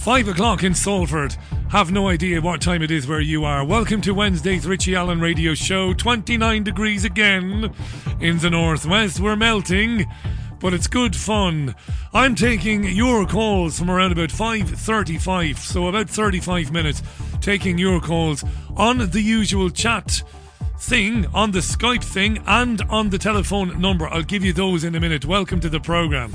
Five o'clock in Salford. Have no idea what time it is where you are. Welcome to Wednesday's Richie Allen radio show. 29 degrees again in the northwest. We're melting, but it's good fun. I'm taking your calls from around about 5:35, so about 35 minutes taking your calls on the usual chat thing, on the Skype thing, and on the telephone number. I'll give you those in a minute. Welcome to the program.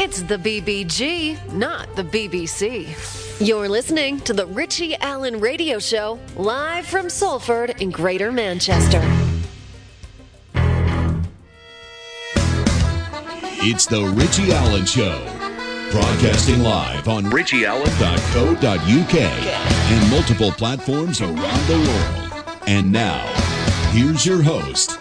It's the BBG, not the BBC. You're listening to the Richie Allen Radio Show, live from Salford in Greater Manchester. It's the Richie Allen Show. Broadcasting live on richieallen.co.uk and multiple platforms around the world. And now, here's your host,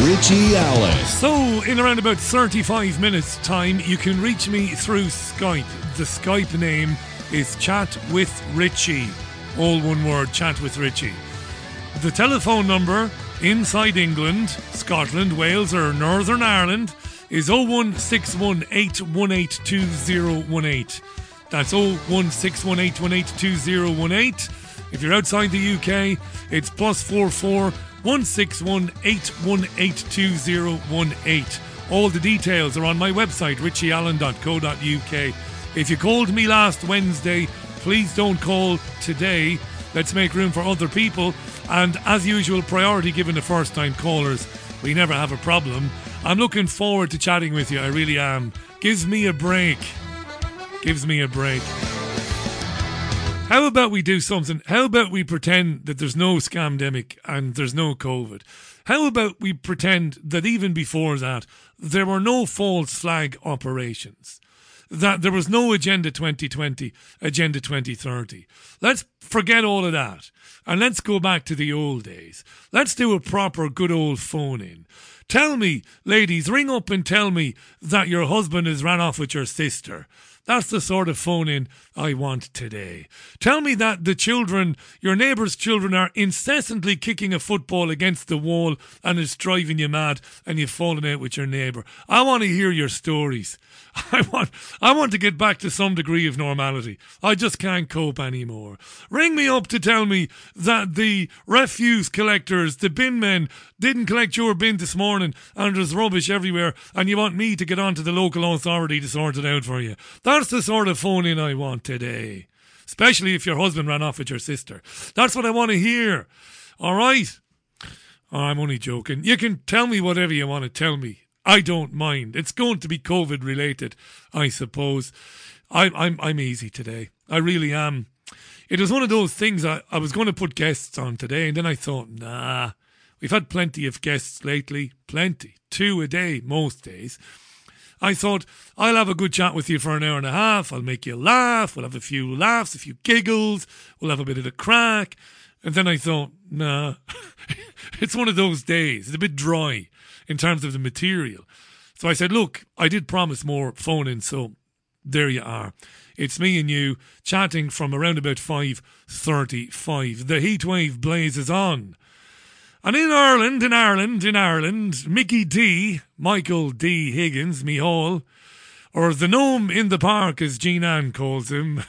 Richie Allen. So, in around about 35 minutes' time, you can reach me through Skype. The Skype name is Chat with Richie. All one word, Chat with Richie. The telephone number inside England, Scotland, Wales, or Northern Ireland is 01618182018. That's 01618182018. If you're outside the UK, it's plus 44 161 All the details are on my website, richieallen.co.uk. If you called me last Wednesday, please don't call today. Let's make room for other people. And as usual, priority given to first time callers. We never have a problem. I'm looking forward to chatting with you. I really am. Gives me a break. Gives me a break. How about we do something? How about we pretend that there's no scamdemic and there's no COVID? How about we pretend that even before that, there were no false flag operations? That there was no Agenda 2020, Agenda 2030. Let's forget all of that and let's go back to the old days. Let's do a proper good old phone in. Tell me, ladies, ring up and tell me that your husband has ran off with your sister. That's the sort of phone in I want today. Tell me that the children, your neighbour's children, are incessantly kicking a football against the wall and it's driving you mad and you've fallen out with your neighbour. I want to hear your stories. I want, I want to get back to some degree of normality. I just can't cope anymore. Ring me up to tell me that the refuse collectors, the bin men, didn't collect your bin this morning and there's rubbish everywhere and you want me to get on to the local authority to sort it out for you. That's the sort of phone in I want today. Especially if your husband ran off with your sister. That's what I want to hear. All right? Oh, I'm only joking. You can tell me whatever you want to tell me. I don't mind. It's going to be COVID related, I suppose. I'm I'm I'm easy today. I really am. It was one of those things I, I was going to put guests on today, and then I thought, nah, we've had plenty of guests lately. Plenty. Two a day, most days. I thought, I'll have a good chat with you for an hour and a half. I'll make you laugh. We'll have a few laughs, a few giggles. We'll have a bit of a crack. And then I thought, nah, it's one of those days. It's a bit dry in terms of the material. So I said, look, I did promise more phone in, so there you are. It's me and you chatting from around about 5.35. The heat wave blazes on. And in Ireland, in Ireland, in Ireland, Mickey D, Michael D. Higgins, me hall, or the gnome in the park, as Jean Ann calls him.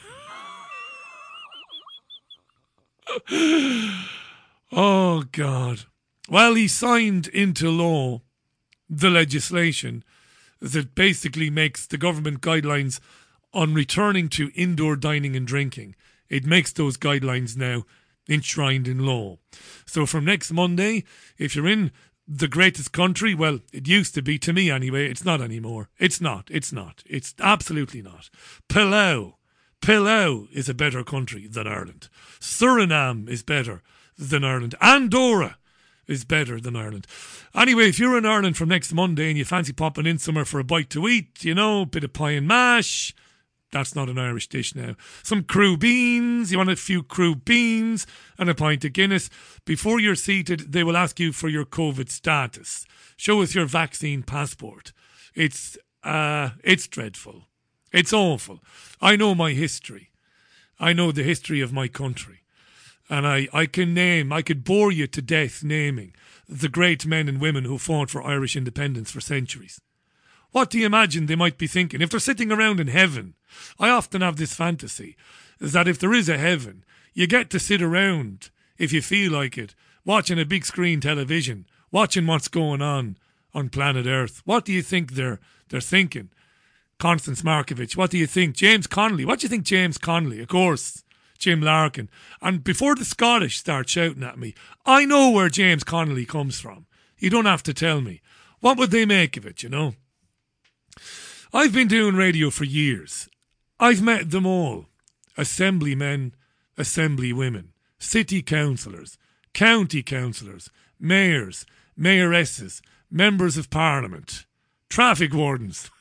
oh, God. Well, he signed into law the legislation that basically makes the government guidelines on returning to indoor dining and drinking. It makes those guidelines now enshrined in law. So from next Monday, if you're in the greatest country, well, it used to be to me anyway, it's not anymore. It's not. It's not. It's absolutely not. Palau. Palau is a better country than Ireland. Suriname is better than Ireland. Andorra is better than Ireland. Anyway, if you're in Ireland from next Monday and you fancy popping in somewhere for a bite to eat, you know, a bit of pie and mash, that's not an Irish dish now. Some crubeens, you want a few crubeens and a pint of Guinness. Before you're seated, they will ask you for your COVID status. Show us your vaccine passport. It's uh it's dreadful. It's awful. I know my history. I know the history of my country. And I, I can name, I could bore you to death naming the great men and women who fought for Irish independence for centuries. What do you imagine they might be thinking? If they're sitting around in heaven, I often have this fantasy is that if there is a heaven, you get to sit around, if you feel like it, watching a big screen television, watching what's going on on planet Earth. What do you think they're they're thinking? Constance Markievicz, what do you think? James Connolly, what do you think James Connolly? Of course, Jim Larkin. And before the Scottish start shouting at me, I know where James Connolly comes from. You don't have to tell me. What would they make of it, you know? I've been doing radio for years. I've met them all assemblymen, assemblywomen, city councillors, county councillors, mayors, mayoresses, members of parliament, traffic wardens,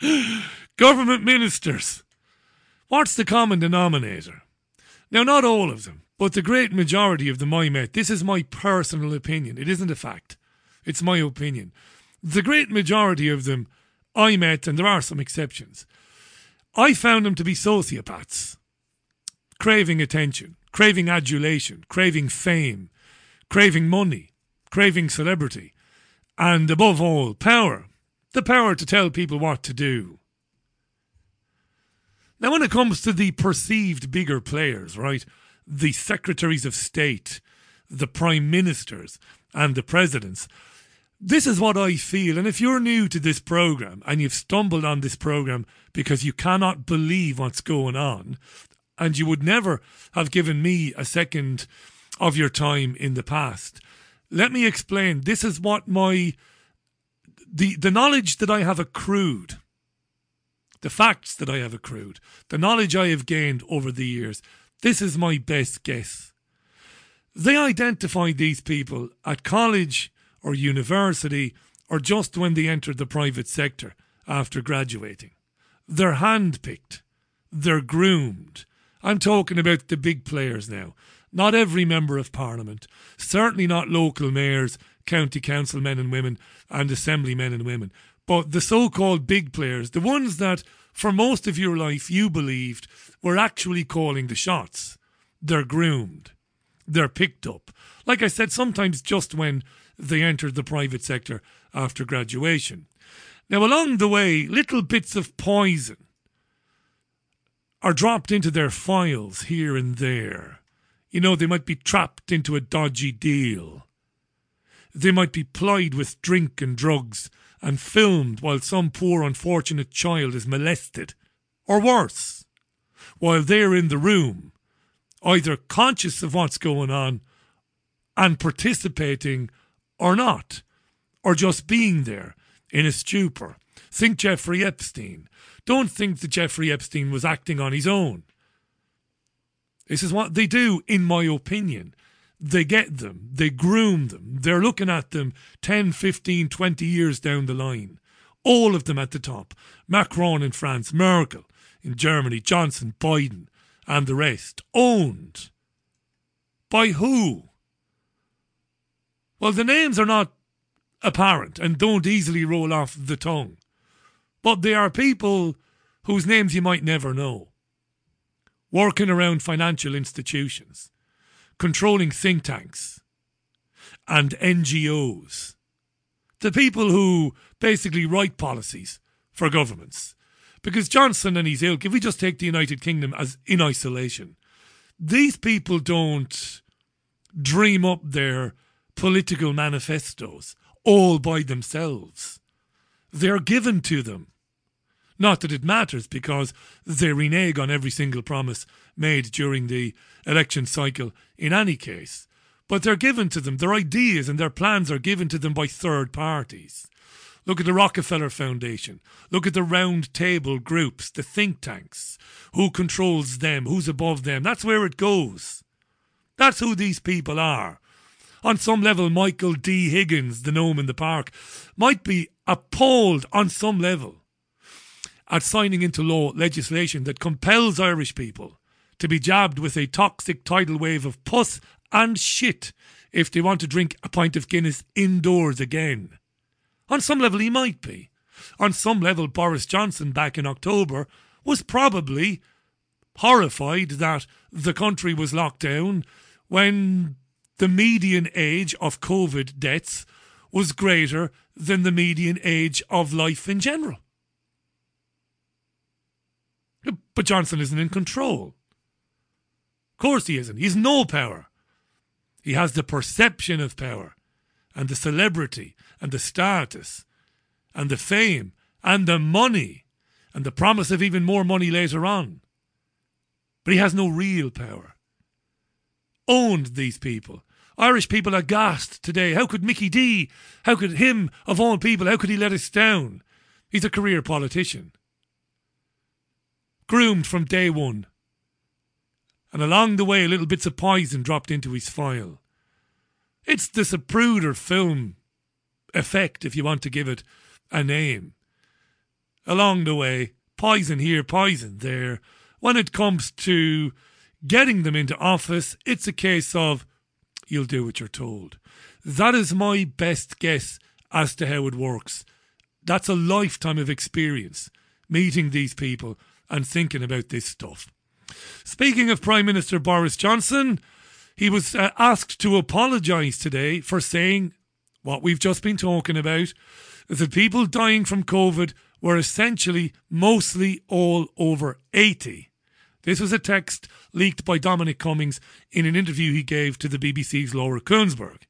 government ministers. What's the common denominator? Now, not all of them, but the great majority of them I met. This is my personal opinion. It isn't a fact. It's my opinion. The great majority of them I met, and there are some exceptions, I found them to be sociopaths, craving attention, craving adulation, craving fame, craving money, craving celebrity, and above all, power. The power to tell people what to do. Now, when it comes to the perceived bigger players, right, the secretaries of state, the prime ministers, and the presidents, this is what I feel. And if you're new to this program and you've stumbled on this program because you cannot believe what's going on, and you would never have given me a second of your time in the past, let me explain. This is what my the the knowledge that I have accrued, the facts that I have accrued, the knowledge I have gained over the years. This is my best guess. They identified these people at college or university or just when they entered the private sector after graduating. They're handpicked, they're groomed. I'm talking about the big players now. Not every member of parliament, certainly not local mayors, county council men and women, and assembly men and women, but the so called big players, the ones that for most of your life you believed were actually calling the shots. They're groomed, they're picked up. Like I said, sometimes just when they entered the private sector after graduation. Now, along the way, little bits of poison are dropped into their files here and there. You know, they might be trapped into a dodgy deal. They might be plied with drink and drugs and filmed while some poor unfortunate child is molested. Or worse, while they're in the room, either conscious of what's going on and participating or not, or just being there in a stupor. Think Jeffrey Epstein. Don't think that Jeffrey Epstein was acting on his own. This is what they do, in my opinion. They get them, they groom them, they're looking at them 10, 15, 20 years down the line. All of them at the top. Macron in France, Merkel in Germany, Johnson, Biden, and the rest. Owned. By who? Well, the names are not apparent and don't easily roll off the tongue, but they are people whose names you might never know. Working around financial institutions, controlling think tanks, and NGOs. The people who basically write policies for governments. Because Johnson and his ilk, if we just take the United Kingdom as in isolation, these people don't dream up their political manifestos all by themselves. They're given to them. Not that it matters because they renege on every single promise made during the election cycle in any case. But they're given to them. Their ideas and their plans are given to them by third parties. Look at the Rockefeller Foundation. Look at the round table groups, the think tanks. Who controls them? Who's above them? That's where it goes. That's who these people are on some level, Michael D. Higgins, the gnome in the park, might be appalled on some level at signing into law legislation that compels Irish people to be jabbed with a toxic tidal wave of pus and shit if they want to drink a pint of Guinness indoors again. On some level, he might be. On some level, Boris Johnson back in October was probably horrified that the country was locked down when the median age of COVID deaths was greater than the median age of life in general. But Johnson isn't in control. Course he isn't. He's no power. He has the perception of power and the celebrity and the status and the fame and the money and the promise of even more money later on. But he has no real power. Owned these people. Irish people are gassed today. How could Mickey D, how could him, of all people, how could he let us down? He's a career politician. Groomed from day one. And along the way, little bits of poison dropped into his file. It's the Zapruder film effect, if you want to give it a name. Along the way, poison here, poison there. When it comes to getting them into office, it's a case of you'll do what you're told. That is my best guess as to how it works. That's a lifetime of experience meeting these people and thinking about this stuff. Speaking of Prime Minister Boris Johnson, he was uh, asked to apologise today for saying what we've just been talking about that people dying from COVID were essentially mostly all over 80. This was a text leaked by Dominic Cummings in an interview he gave to the BBC's Laura Kuenssberg.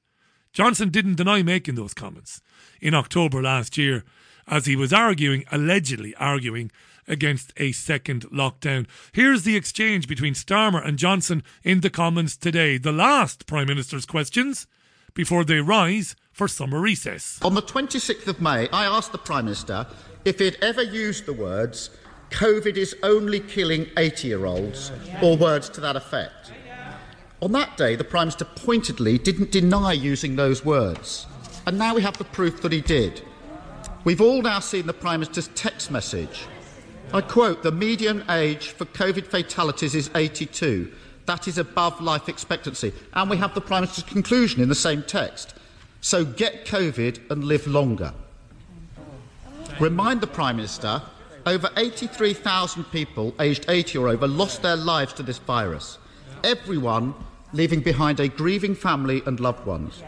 Johnson didn't deny making those comments in October last year as he was arguing, allegedly arguing, against a second lockdown. Here's the exchange between Starmer and Johnson in the Commons today. The last Prime Minister's questions before they rise for summer recess. On the 26th of May, I asked the Prime Minister if he'd ever used the words, COVID is only killing 80 year olds, or words to that effect. On that day, the Prime Minister pointedly didn't deny using those words. And now we have the proof that he did. We've all now seen the Prime Minister's text message I quote, the median age for COVID fatalities is 82. That is above life expectancy. And we have the Prime Minister's conclusion in the same text. So get COVID and live longer. Remind the Prime Minister over 83,000 people aged 80 or over lost their lives to this virus. Everyone leaving behind a grieving family and loved ones.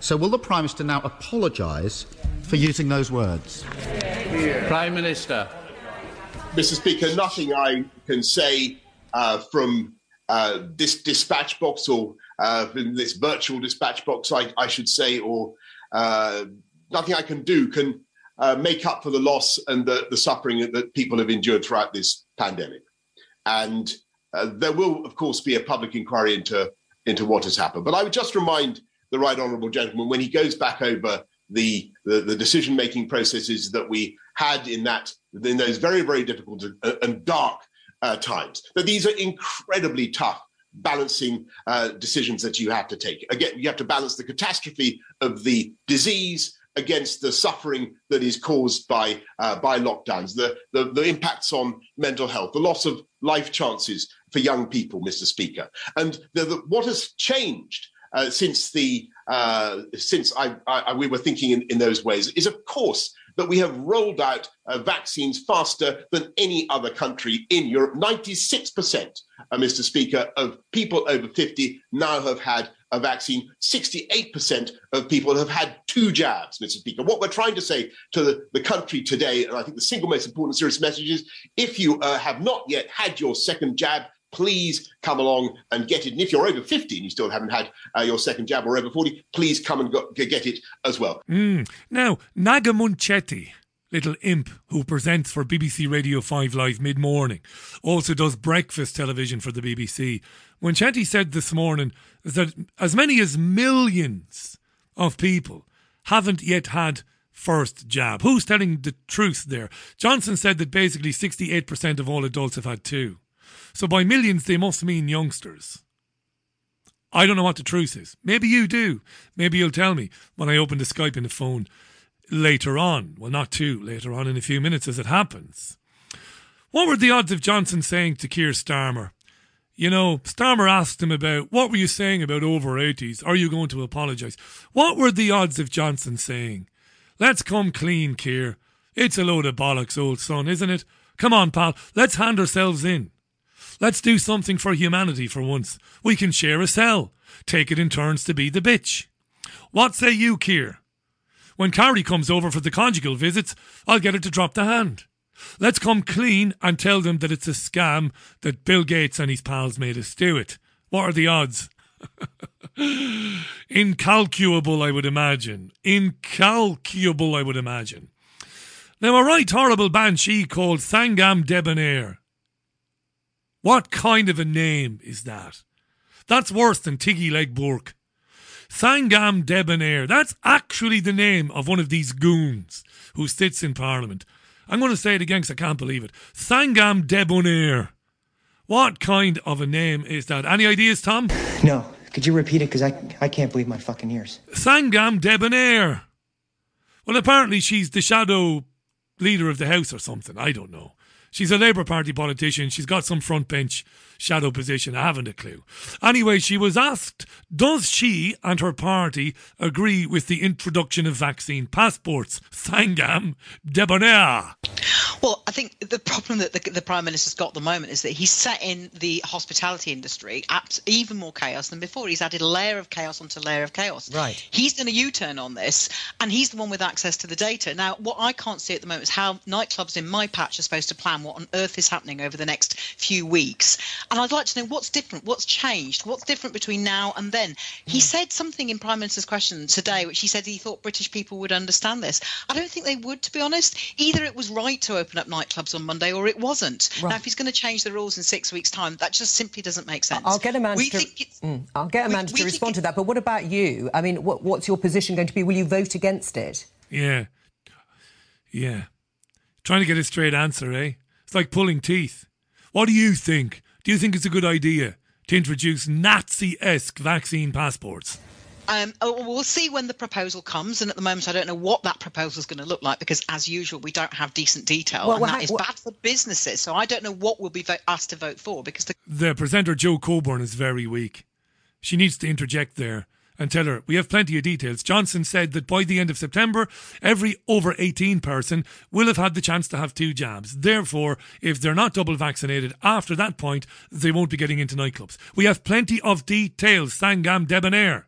So will the Prime Minister now apologise for using those words? Prime Minister. Mr. Speaker, nothing I can say uh, from uh, this dispatch box or uh, from this virtual dispatch box, I, I should say, or uh, nothing I can do can uh, make up for the loss and the, the, suffering that people have endured throughout this pandemic. And uh, there will, of course, be a public inquiry into, into what has happened. But I would just remind the right honourable gentleman when he goes back over the, the, the decision making processes that we had in that in those very very difficult and dark uh, times. That these are incredibly tough balancing uh, decisions that you have to take. Again, you have to balance the catastrophe of the disease against the suffering that is caused by uh, by lockdowns, the, the, the impacts on mental health, the loss of life chances for young people, Mr. Speaker, and the, the, what has changed uh, since the uh, since I, I, we were thinking in, in those ways is, of course, that we have rolled out uh, vaccines faster than any other country in Europe. 96%, uh, Mr. Speaker, of people over 50 now have had a vaccine. 68% of people have had two jabs, Mr. Speaker. What we're trying to say to the, the country today, and I think the single most important serious message is if you uh, have not yet had your second jab, please come along and get it. And if you're over 50 and you still haven't had uh, your second jab or over 40, please come and go, get it as well. Mm. Now, Naga Munchetty, little imp who presents for BBC Radio 5 Live mid morning, also does breakfast television for the BBC. Munchetty said this morning that as many as millions of people haven't yet had first jab. Who's telling the truth there? Johnson said that basically 68% of all adults have had two. So by millions, they must mean youngsters. I don't know what the truth is. Maybe you do. Maybe you'll tell me when I open the Skype and the phone later on. Well, not too later on in a few minutes as it happens. What were the odds of Johnson saying to Keir Starmer? You know, Starmer asked him about what were you saying about over 80s? Are you going to apologise? What were the odds of Johnson saying, let's come clean, Keir? It's a load of bollocks, old son, isn't it? Come on, pal, let's hand ourselves in. Let's do something for humanity for once. We can share a cell. Take it in turns to be the bitch. What say you, Keir? When Carrie comes over for the conjugal visits, I'll get her to drop the hand. Let's come clean and tell them that it's a scam that Bill Gates and his pals made us do it. What are the odds? Incalculable, I would imagine. Incalculable, I would imagine. Now, a right horrible banshee called Thangam Debbonaire. What kind of a name is that? That's worse than Tiggy Leg Burke. Thangam Debbonaire. That's actually the name of one of these goons who sits in Parliament. I'm going to say it again because I can't believe it. Thangam Debbonaire. What kind of a name is that? Any ideas, Tom? No. Could you repeat it? Because I, I can't believe my fucking ears. Thangam Debbonaire. Well, apparently she's the shadow leader of the House or something. I don't know. She's a Labour Party politician. She's got some front bench shadow position. I haven't a clue. Anyway, she was asked, does she and her party agree with the introduction of vaccine passports? Thangam Debbonaire. Well, I think the problem that the, the Prime Minister's got at the moment is that he's set in the hospitality industry even more chaos than before. He's added a layer of chaos onto a layer of chaos. Right. He's done a U turn on this, and he's the one with access to the data. Now, what I can't see at the moment is how nightclubs in my patch are supposed to plan what on earth is happening over the next few weeks. And I'd like to know what's different, what's changed, what's different between now and then. He mm. said something in Prime Minister's question today, which he said he thought British people would understand this. I don't think they would, to be honest. Either it was right to open open up nightclubs on Monday or it wasn't. Right. Now, if he's going to change the rules in six weeks' time, that just simply doesn't make sense. I'll get Amanda, to, mm, I'll get Amanda we, to respond to that. But what about you? I mean, what, what's your position going to be? Will you vote against it? Yeah. Yeah. Trying to get a straight answer, eh? It's like pulling teeth. What do you think? Do you think it's a good idea to introduce Nazi esque vaccine passports? Um, oh, we'll see when the proposal comes, and at the moment, I don't know what that proposal is going to look like because, as usual, we don't have decent detail, well, and well, that is well, bad for businesses. So I don't know what we'll be asked to vote for because the-, the presenter Jo Coburn is very weak. She needs to interject there and tell her we have plenty of details. Johnson said that by the end of September, every over 18 person will have had the chance to have two jabs. Therefore, if they're not double vaccinated after that point, they won't be getting into nightclubs. We have plenty of details. Thangam Debbonaire.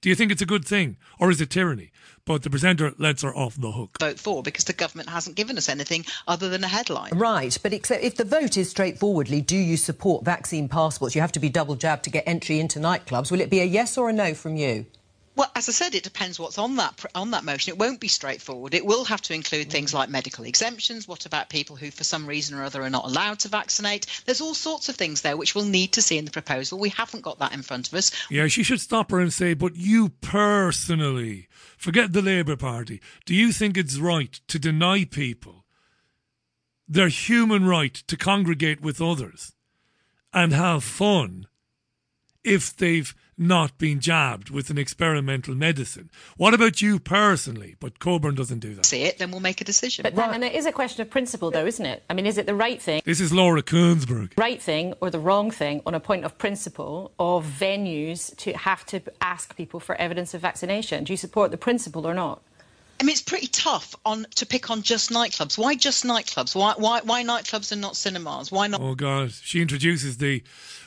Do you think it's a good thing or is it tyranny? But the presenter lets her off the hook. Vote for because the government hasn't given us anything other than a headline. Right, but except if the vote is straightforwardly, do you support vaccine passports? You have to be double jabbed to get entry into nightclubs. Will it be a yes or a no from you? Well, as I said, it depends what's on that on that motion. It won't be straightforward. It will have to include things mm. like medical exemptions. What about people who, for some reason or other, are not allowed to vaccinate? There's all sorts of things there which we'll need to see in the proposal. We haven't got that in front of us. Yeah, she should stop her and say, "But you personally, forget the Labour Party. Do you think it's right to deny people their human right to congregate with others and have fun if they've?" not been jabbed with an experimental medicine. What about you personally? But Coburn doesn't do that. See it, then we'll make a decision. But then, and it is a question of principle, though, isn't it? I mean, is it the right thing? This is Laura Kuenssberg. Right thing or the wrong thing on a point of principle of venues to have to ask people for evidence of vaccination? Do you support the principle or not? I mean, it's pretty tough on to pick on just nightclubs. Why just nightclubs? Why why why nightclubs and not cinemas? Why not? Oh God, she introduces the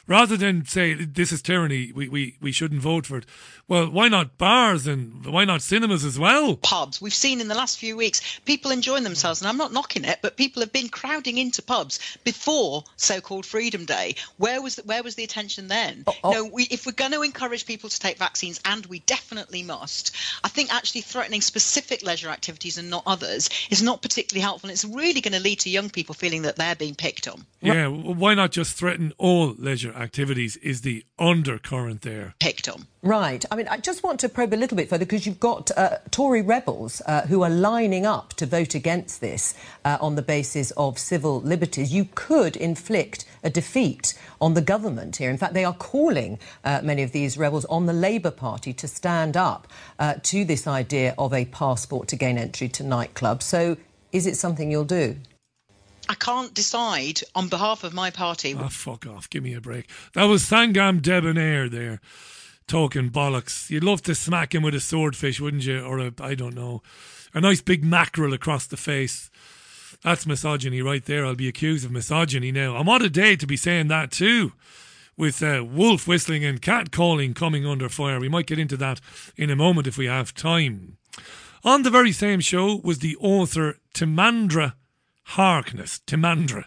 rather than say this is tyranny, we, we, we shouldn't vote for it. Well, why not bars and why not cinemas as well? Pubs. We've seen in the last few weeks people enjoying themselves, and I'm not knocking it, but people have been crowding into pubs before so-called Freedom Day. Where was the, where was the attention then? Oh, oh. No, we, if we're going to encourage people to take vaccines, and we definitely must, I think actually threatening specific leisure activities and not others is not particularly helpful. And it's really going to lead to young people feeling that they're being picked on. Yeah, why not just threaten all leisure activities is the undercurrent there. Picked on. Right. I mean, I just want to probe a little bit further because you've got uh, Tory rebels uh, who are lining up to vote against this uh, on the basis of civil liberties. You could inflict a defeat on the government here. In fact, they are calling uh, many of these rebels on the Labour Party to stand up uh, to this idea of a passport to gain entry to nightclubs. So, is it something you'll do? I can't decide on behalf of my party. Oh, fuck off. Give me a break. That was Thangam Debbonaire there, talking bollocks. You'd love to smack him with a swordfish, wouldn't you? Or a, I don't know, a nice big mackerel across the face. That's misogyny right there. I'll be accused of misogyny now. I'm on a day to be saying that too. With uh, wolf whistling and cat calling coming under fire. We might get into that in a moment if we have time. On the very same show was the author Timandra Harkness. Timandra.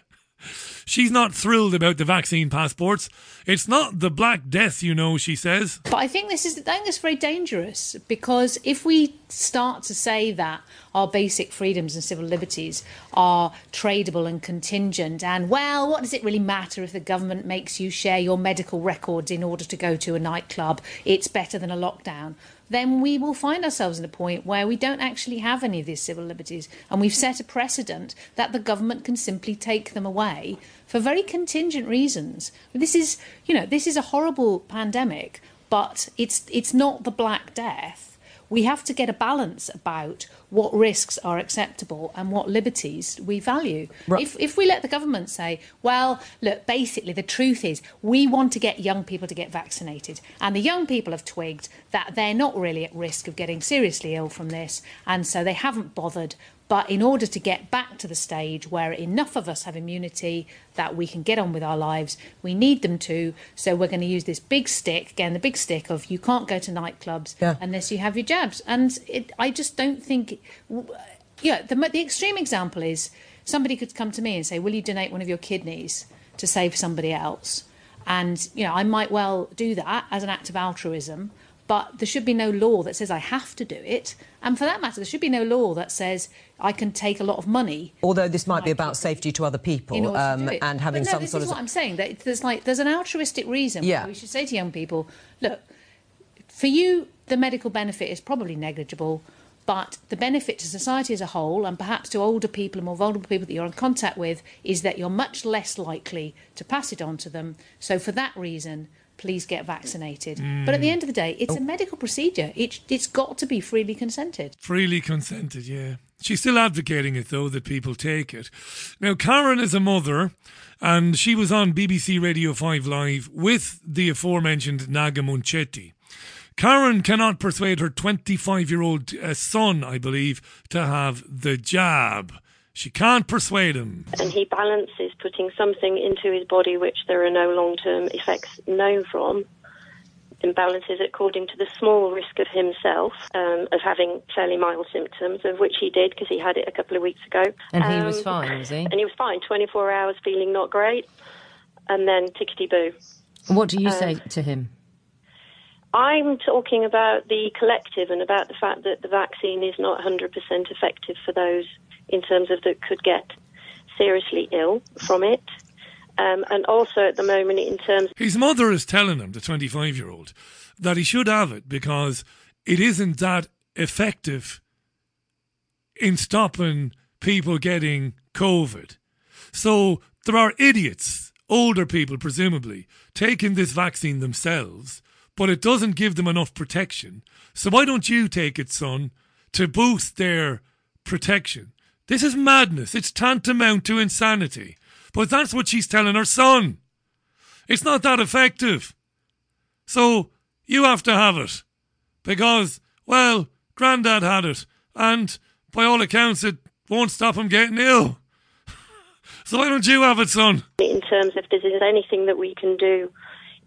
She's not thrilled about the vaccine passports. It's not the Black Death, you know, she says. But I think this is I think it's very dangerous because if we start to say that our basic freedoms and civil liberties are tradable and contingent, and well, what does it really matter if the government makes you share your medical records in order to go to a nightclub? It's better than a lockdown then we will find ourselves in a point where we don't actually have any of these civil liberties. And we've set a precedent that the government can simply take them away for very contingent reasons. This is, you know, this is a horrible pandemic, but it's it's not the Black Death we have to get a balance about what risks are acceptable and what liberties we value. Right. If, if we let the government say, well, look, basically the truth is we want to get young people to get vaccinated, and the young people have twigged that they're not really at risk of getting seriously ill from this, and so they haven't bothered but in order to get back to the stage where enough of us have immunity that we can get on with our lives, we need them to. So we're going to use this big stick, again, the big stick of you can't go to nightclubs yeah. unless you have your jabs. And it, I just don't think, yeah, the, the extreme example is somebody could come to me and say, Will you donate one of your kidneys to save somebody else? And, you know, I might well do that as an act of altruism but there should be no law that says I have to do it. And for that matter, there should be no law that says I can take a lot of money. Although this might be about safety to other people um, and having no, some this sort is of. what I'm saying. That there's like there's an altruistic reason. Yeah. we should say to young people, look, for you the medical benefit is probably negligible. But the benefit to society as a whole, and perhaps to older people and more vulnerable people that you're in contact with, is that you're much less likely to pass it on to them. So, for that reason, please get vaccinated. Mm. But at the end of the day, it's oh. a medical procedure. It, it's got to be freely consented. Freely consented, yeah. She's still advocating it, though, that people take it. Now, Karen is a mother, and she was on BBC Radio 5 Live with the aforementioned Naga Munchetty. Karen cannot persuade her 25 year old uh, son, I believe, to have the jab. She can't persuade him. And he balances putting something into his body which there are no long term effects known from, and balances it according to the small risk of himself um, of having fairly mild symptoms, of which he did because he had it a couple of weeks ago. And um, he was um, fine, was he? And he was fine, 24 hours feeling not great, and then tickety boo. What do you um, say to him? I'm talking about the collective and about the fact that the vaccine is not 100% effective for those in terms of that could get seriously ill from it. Um, and also at the moment, in terms. His mother is telling him, the 25 year old, that he should have it because it isn't that effective in stopping people getting COVID. So there are idiots, older people presumably, taking this vaccine themselves, but it doesn't give them enough protection. So why don't you take it, son, to boost their protection? This is madness. It's tantamount to insanity. But that's what she's telling her son. It's not that effective. So you have to have it. Because, well, Grandad had it. And by all accounts, it won't stop him getting ill. so why don't you have it, son? In terms of this is anything that we can do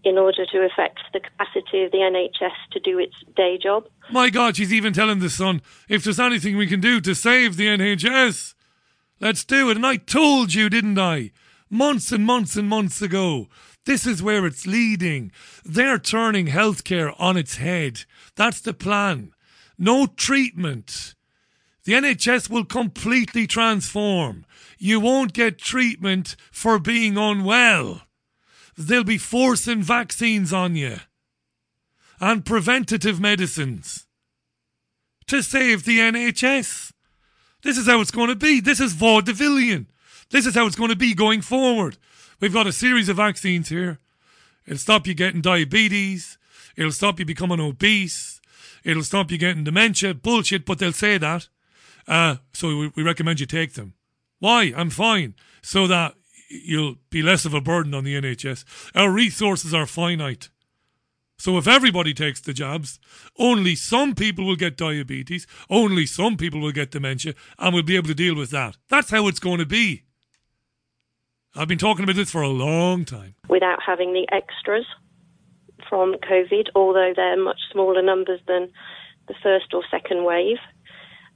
in order to affect the capacity of the NHS to do its day job. My God, she's even telling the son, if there's anything we can do to save the NHS, let's do it. And I told you, didn't I? Months and months and months ago. This is where it's leading. They're turning healthcare on its head. That's the plan. No treatment. The NHS will completely transform. You won't get treatment for being unwell they'll be forcing vaccines on you and preventative medicines to save the NHS. This is how it's going to be. This is vaudevillian. This is how it's going to be going forward. We've got a series of vaccines here. It'll stop you getting diabetes. It'll stop you becoming obese. It'll stop you getting dementia. Bullshit, but they'll say that. Uh, so we, we recommend you take them. Why? I'm fine. So that you'll be less of a burden on the NHS. Our resources are finite. So if everybody takes the jabs, only some people will get diabetes, only some people will get dementia, and we'll be able to deal with that. That's how it's going to be. I've been talking about this for a long time. Without having the extras from COVID, although they're much smaller numbers than the first or second wave.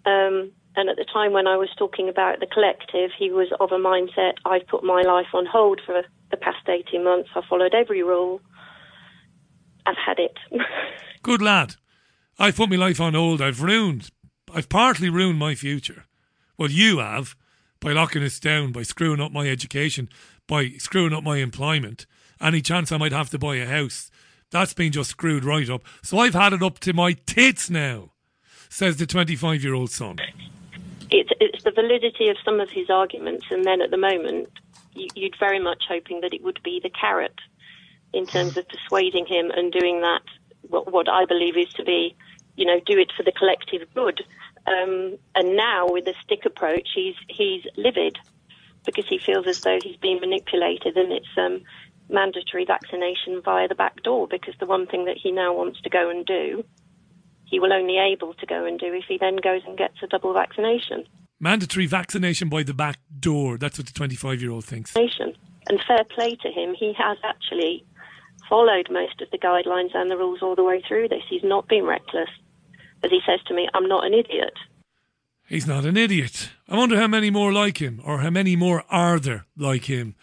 Um, and at the time when I was talking about the collective, he was of a mindset I've put my life on hold for the past 18 months. I followed every rule. I've had it. Good lad. I've put my life on hold. I've ruined, I've partly ruined my future. Well, you have by locking us down, by screwing up my education, by screwing up my employment. Any chance I might have to buy a house, that's been just screwed right up. So I've had it up to my tits now, says the 25 year old son. It's, it's the validity of some of his arguments, and then at the moment, you, you'd very much hoping that it would be the carrot in terms of persuading him and doing that, what, what I believe is to be, you know, do it for the collective good. Um, and now with the stick approach, he's he's livid because he feels as though he's being manipulated, and it's um, mandatory vaccination via the back door. Because the one thing that he now wants to go and do, he will only able to go and do if he then goes and gets a double vaccination. Mandatory vaccination by the back door. That's what the 25 year old thinks. And fair play to him, he has actually followed most of the guidelines and the rules all the way through this. He's not been reckless. As he says to me, I'm not an idiot. He's not an idiot. I wonder how many more like him, or how many more are there like him.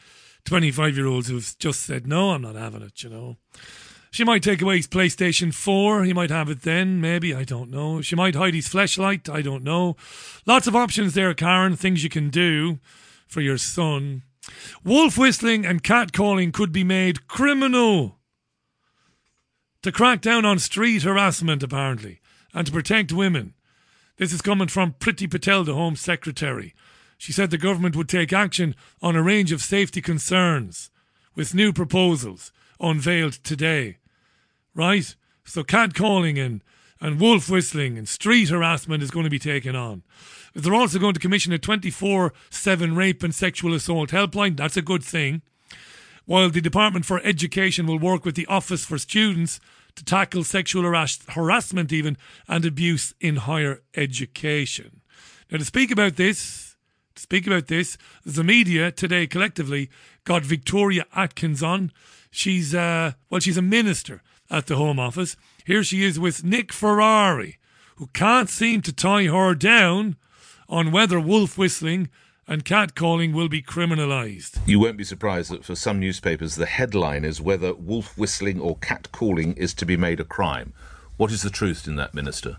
25 year olds who've just said, no, I'm not having it, you know. She might take away his PlayStation 4. He might have it then, maybe. I don't know. She might hide his flashlight. I don't know. Lots of options there, Karen. Things you can do for your son. Wolf whistling and cat calling could be made criminal. To crack down on street harassment, apparently, and to protect women. This is coming from Priti Patel, the Home Secretary. She said the government would take action on a range of safety concerns with new proposals unveiled today. Right? So catcalling and, and wolf whistling and street harassment is going to be taken on. They're also going to commission a 24 7 rape and sexual assault helpline. That's a good thing. While the Department for Education will work with the Office for Students to tackle sexual harass- harassment, even and abuse in higher education. Now, to speak about this, to speak about this, the media today collectively got Victoria Atkins on. She's uh, well, she's a minister at the Home Office. Here she is with Nick Ferrari, who can't seem to tie her down on whether wolf whistling and catcalling will be criminalised. You won't be surprised that for some newspapers the headline is whether wolf whistling or catcalling is to be made a crime. What is the truth in that, Minister?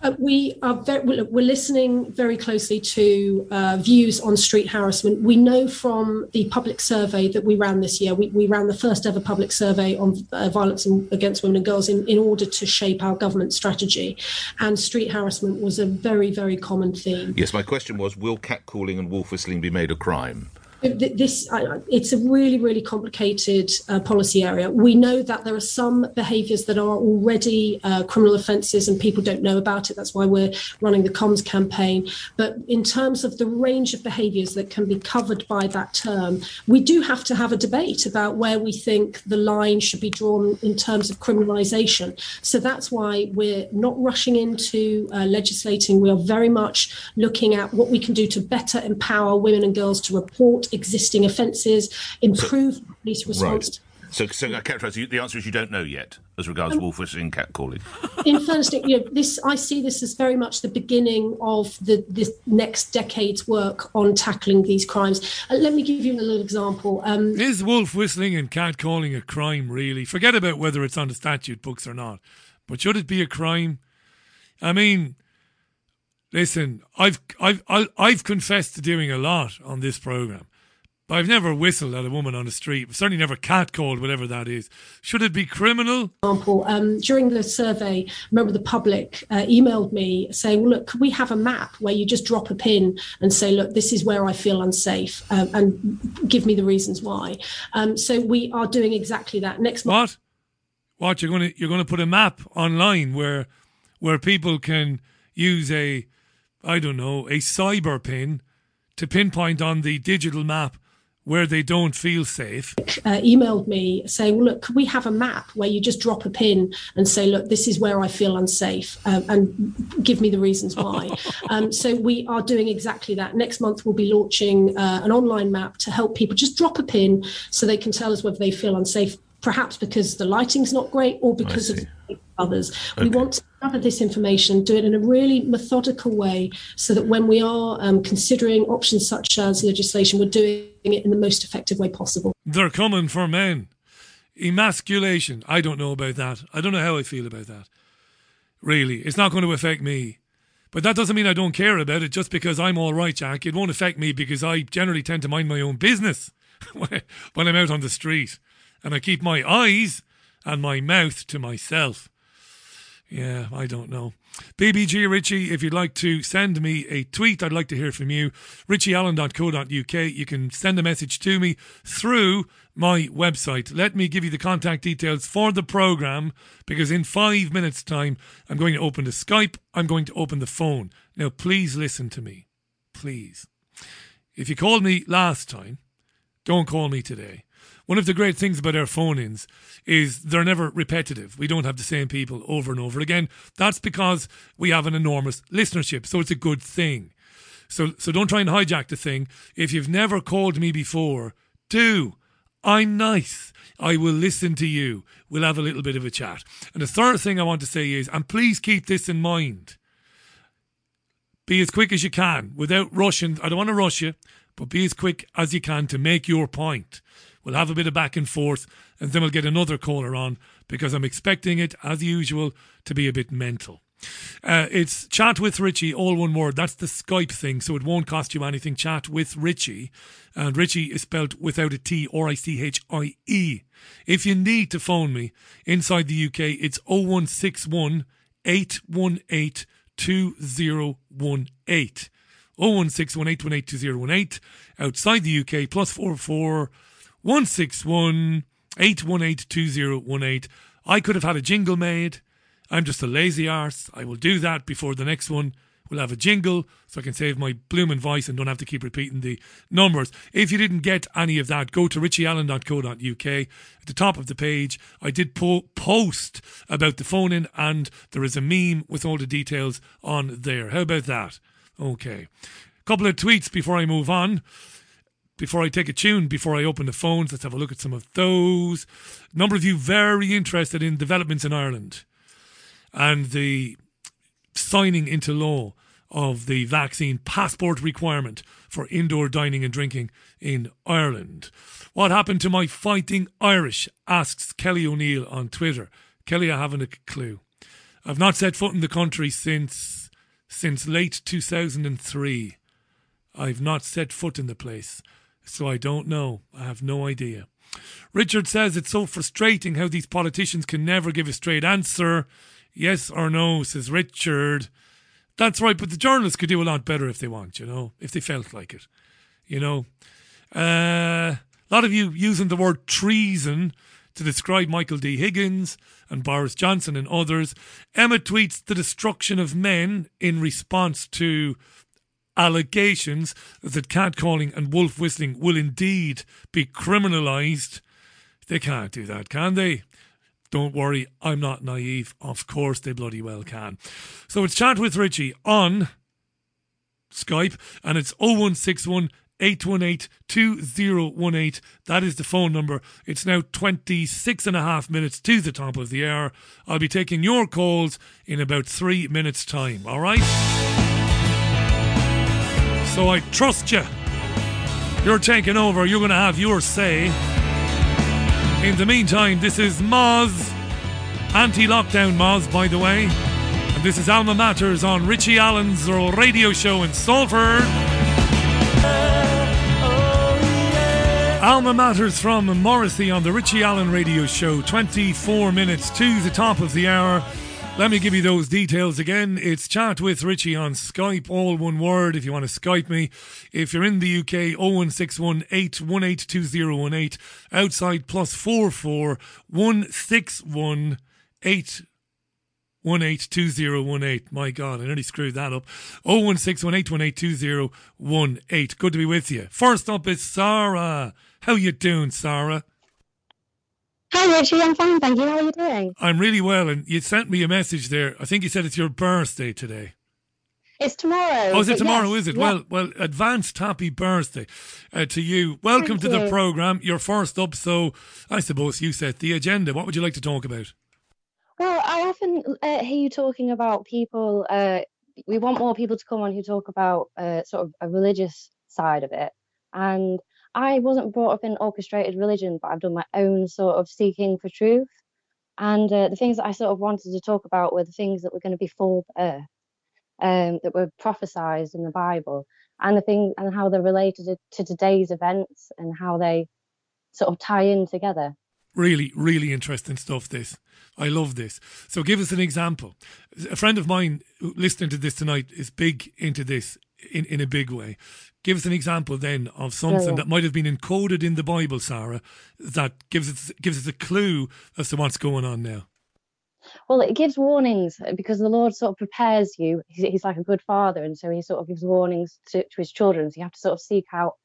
Uh, we are very, we're listening very closely to uh, views on street harassment. We know from the public survey that we ran this year, we, we ran the first ever public survey on uh, violence in, against women and girls in, in order to shape our government strategy. And street harassment was a very, very common theme. Yes, my question was will catcalling and wolf whistling be made a crime? This it's a really really complicated uh, policy area. We know that there are some behaviors that are already uh, criminal offences and people don't know about it. That's why we're running the comms campaign. But in terms of the range of behaviors that can be covered by that term we do have to have a debate about where we think the line should be drawn in terms of criminalisation so that's why we're not rushing into uh, legislating. We are very much looking at what we can do to better empower women and girls to report existing offences, improve so, police response. Right. So, so I characterise the answer is you don't know yet as regards um, wolf whistling, and catcalling. In fairness, you know, this I see this as very much the beginning of the this next decade's work on tackling these crimes. Uh, let me give you a little example. Um, is wolf whistling and cat calling a crime? Really? Forget about whether it's on the statute books or not. But should it be a crime? I mean, listen, I've I've I've confessed to doing a lot on this program. But I've never whistled at a woman on the street. Certainly never catcalled, whatever that is. Should it be criminal? Example, um, during the survey, remember the public uh, emailed me saying, look, could we have a map where you just drop a pin and say, look, this is where I feel unsafe um, and give me the reasons why. Um, so we are doing exactly that. Next month. What? What? You're going to, you're going to put a map online where, where people can use a, I don't know, a cyber pin to pinpoint on the digital map where they don't feel safe. Uh, emailed me saying, well, look, could we have a map where you just drop a pin and say, look, this is where I feel unsafe um, and give me the reasons why. um, so we are doing exactly that. Next month, we'll be launching uh, an online map to help people just drop a pin so they can tell us whether they feel unsafe, perhaps because the lighting's not great or because of others. We want to gather this information, do it in a really methodical way, so that when we are um, considering options such as legislation, we're doing it in the most effective way possible. They're coming for men. Emasculation. I don't know about that. I don't know how I feel about that. Really. It's not going to affect me. But that doesn't mean I don't care about it just because I'm all right, Jack. It won't affect me because I generally tend to mind my own business when I'm out on the street. And I keep my eyes and my mouth to myself. Yeah, I don't know. BBG Richie, if you'd like to send me a tweet, I'd like to hear from you. richieallen.co.uk. You can send a message to me through my website. Let me give you the contact details for the program because in five minutes' time, I'm going to open the Skype. I'm going to open the phone. Now, please listen to me. Please. If you called me last time, don't call me today. One of the great things about our phone ins is they're never repetitive. We don't have the same people over and over again. That's because we have an enormous listenership. So it's a good thing. So, so don't try and hijack the thing. If you've never called me before, do. I'm nice. I will listen to you. We'll have a little bit of a chat. And the third thing I want to say is, and please keep this in mind be as quick as you can without rushing. I don't want to rush you, but be as quick as you can to make your point. We'll have a bit of back and forth, and then we'll get another caller on because I'm expecting it, as usual, to be a bit mental. Uh, it's chat with Richie, all one word. That's the Skype thing, so it won't cost you anything. Chat with Richie, and Richie is spelled without a T or I C H I E. If you need to phone me inside the UK, it's 0161 818 2018. 0161 818 2018. Outside the UK, plus 44 161 818 2018. I could have had a jingle made. I'm just a lazy arse. I will do that before the next one. We'll have a jingle so I can save my blooming voice and don't have to keep repeating the numbers. If you didn't get any of that, go to richieallen.co.uk. At the top of the page, I did po- post about the phone in and there is a meme with all the details on there. How about that? Okay. Couple of tweets before I move on before I take a tune, before I open the phones, let's have a look at some of those. A number of you very interested in developments in Ireland and the signing into law of the vaccine passport requirement for indoor dining and drinking in Ireland. What happened to my fighting Irish? asks Kelly O'Neill on Twitter. Kelly, I haven't a clue. I've not set foot in the country since since late 2003. I've not set foot in the place, so I don't know. I have no idea. Richard says it's so frustrating how these politicians can never give a straight answer. Yes or no, says Richard. That's right, but the journalists could do a lot better if they want, you know, if they felt like it. You know, uh, a lot of you using the word treason to describe Michael D. Higgins and Boris Johnson and others. Emma tweets the destruction of men in response to allegations that catcalling and wolf whistling will indeed be criminalised. They can't do that, can they? Don't worry, I'm not naive. Of course, they bloody well can. So it's Chat with Richie on Skype, and it's 0161 818 2018. That is the phone number. It's now 26 and a half minutes to the top of the hour. I'll be taking your calls in about three minutes' time, all right? So I trust you. You're taking over, you're going to have your say. In the meantime, this is Moz, anti lockdown Moz, by the way. And this is Alma Matters on Richie Allen's radio show in Salford. Alma Matters from Morrissey on the Richie Allen radio show. 24 minutes to the top of the hour. Let me give you those details again. It's chat with Richie on Skype, all one word if you want to Skype me. If you're in the UK, 0161 818 Outside plus 44 161 8182018. My God, I nearly screwed that up. 01618182018. Good to be with you. First up is Sarah. How you doing, Sarah? Hi, Richie. I'm fine, thank you. How are you doing? I'm really well, and you sent me a message there. I think you said it's your birthday today. It's tomorrow. Oh, is it tomorrow? yes, Is it? yeah. Well, well, advanced happy birthday uh, to you. Welcome Thank to the program. You're first up, so I suppose you set the agenda. What would you like to talk about? Well, I often uh, hear you talking about people. Uh, we want more people to come on who talk about uh, sort of a religious side of it. And I wasn't brought up in orchestrated religion, but I've done my own sort of seeking for truth. And uh, the things that I sort of wanted to talk about were the things that were going to be full earth, um, that were prophesized in the Bible, and the thing and how they're related to, to today's events and how they sort of tie in together. Really, really interesting stuff. This, I love this. So, give us an example. A friend of mine listening to this tonight is big into this in, in a big way. Give us an example then of something Yeah, yeah. that might have been encoded in the Bible, Sarah, that gives us gives us a clue as to what's going on now. Well, it gives warnings uh, because the Lord sort of prepares you. He's, he's like a good father, and so he sort of gives warnings to, to his children. So you have to sort of seek out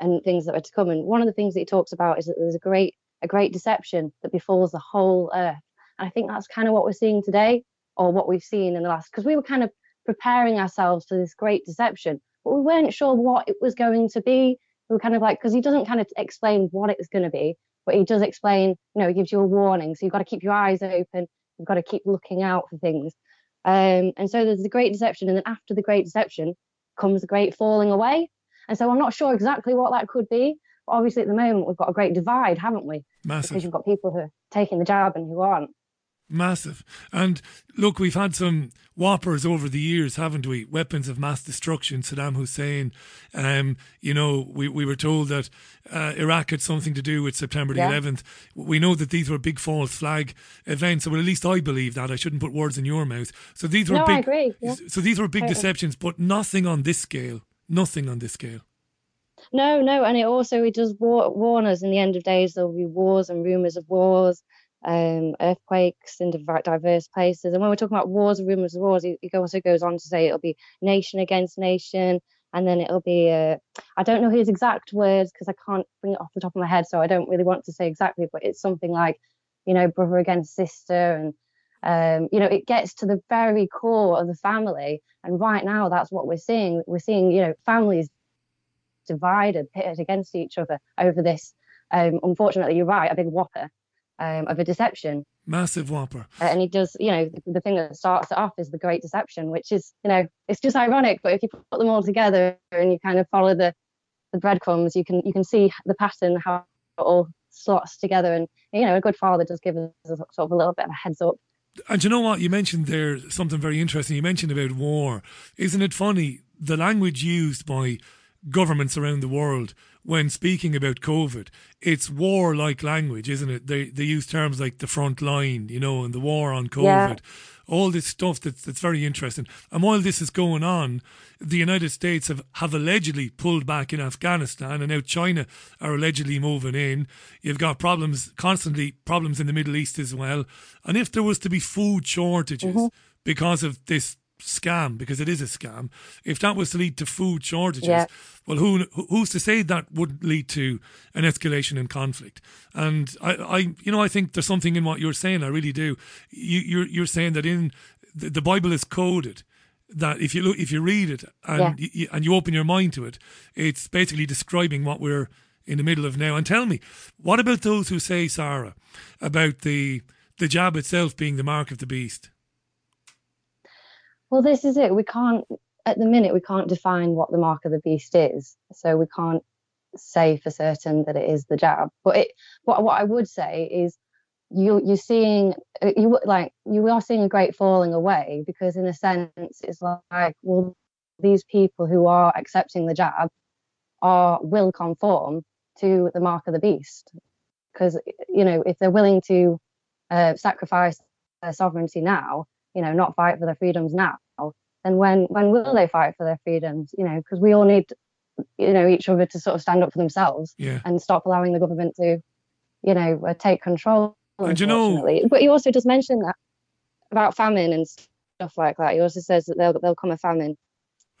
and things that are to come. And one of the things that he talks about is that there's a great a great deception that befalls the whole earth. And I think that's kind of what we're seeing today, or what we've seen in the last. Because we were kind of preparing ourselves for this great deception, we weren't sure what it was going to be. We were kind of like because he doesn't kind of explain what it's going to be, but he does explain. You know, he gives you a warning, so you've got to keep your eyes open. You've got to keep looking out for things. Um, and so there's the great deception, and then after the great deception comes the great falling away. And so I'm not sure exactly what that could be. But obviously, at the moment, we've got a great divide, haven't we? Massive. Because you've got people who are taking the jab and who aren't. Massive. And look, we've had some whoppers over the years, haven't we? Weapons of mass destruction, Saddam Hussein. Um, you know, we, we were told that uh, Iraq had something to do with September the Yeah. 11th. We know that these were big false flag events. Well, at least I believe that. I shouldn't put words in your mouth. So these were No, I big. agree, yeah. So these were big Totally. deceptions, but nothing on this scale. Nothing on this scale. No, no, and it also it does war- warn us. In the end of days, there will be wars and rumors of wars, um, earthquakes in diverse places. And when we're talking about wars rumors of wars, it also goes on to say it'll be nation against nation, and then it'll be uh, I don't know his exact words because I can't bring it off the top of my head, so I don't really want to say exactly, but it's something like, you know, brother against sister, and um, you know, it gets to the very core of the family. And right now, that's what we're seeing. We're seeing, you know, families divided, pitted against each other over this. Um, unfortunately, you're right, a big whopper um, of a deception. Massive whopper. Uh, and he does, you know, the, the thing that starts it off is the great deception, which is, you know, it's just ironic. But if you put them all together and you kind of follow the the breadcrumbs, you can you can see the pattern how it all slots together. And you know, a good father does give us a, sort of a little bit of a heads up. And you know what? You mentioned there something very interesting. You mentioned about war. Isn't it funny? The language used by governments around the world when speaking about COVID, it's war like language, isn't it? They they use terms like the front line, you know, and the war on COVID. Yeah. All this stuff that's that's very interesting. And while this is going on, the United States have, have allegedly pulled back in Afghanistan and now China are allegedly moving in. You've got problems constantly problems in the Middle East as well. And if there was to be food shortages mm-hmm. because of this scam, because it is a scam, if that was to lead to food shortages, Yeah. well, who who- who's to say that wouldn't lead to an escalation in conflict? And I, I, you know, I think there's something in what you're saying. I really do. You, you're you're saying that in the, the Bible is coded. That if you look, if you read it and Yeah. you, and you open your mind to it, it's basically describing what we're in the middle of now. And tell me, what about those who say, Sarah, about the the jab itself being the mark of the beast? Well, this is it. We can't, at the minute, we can't define what the mark of the beast is. So we can't say for certain that it is the jab. But it, what what I would say is, you you're seeing uh, you like you are seeing a great falling away because in a sense it's like well these people who are accepting the jab are will conform to the mark of the beast because you know if they're willing to uh, sacrifice their sovereignty now you know not fight for their freedoms now then when when will they fight for their freedoms you know because we all need you know each other to sort of stand up for themselves Yeah. and stop allowing the government to you know uh, take control And you know- but he also does mention that about famine and stuff like that he also says that there'll, there'll come a famine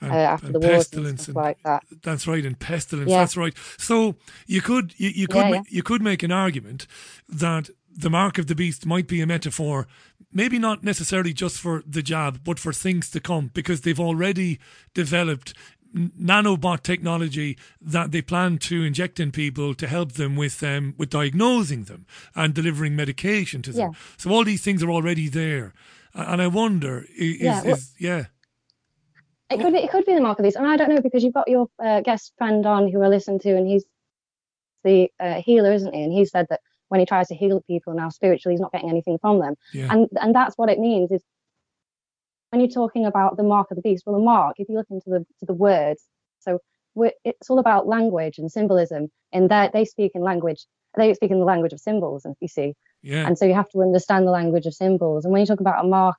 uh, And- after and the and pestilence stuff and- like that That's right, and pestilence. Yeah. That's right. So you could you, you could Yeah, yeah. you could make an argument that the mark of the beast might be a metaphor, maybe not necessarily just for the jab, but for things to come, because they've already developed nanobot technology that they plan to inject in people to help them with um, with diagnosing them and delivering medication to them. Yeah. So all these things are already there, and I wonder is Yeah, well- is yeah. It could be, it could be the mark of the beast, and I don't know because you've got your uh, guest friend on who I listen to, and he's the uh, healer, isn't he? And he said that when he tries to heal people now spiritually, he's not getting anything from them, Yeah. and and that's what it means is when you're talking about the mark of the beast. Well, the mark, if you look into the to the words, so we're, it's all about language and symbolism, and that they speak in language, they speak in the language of symbols, and you see, Yeah. and so you have to understand the language of symbols. And when you talk about a mark,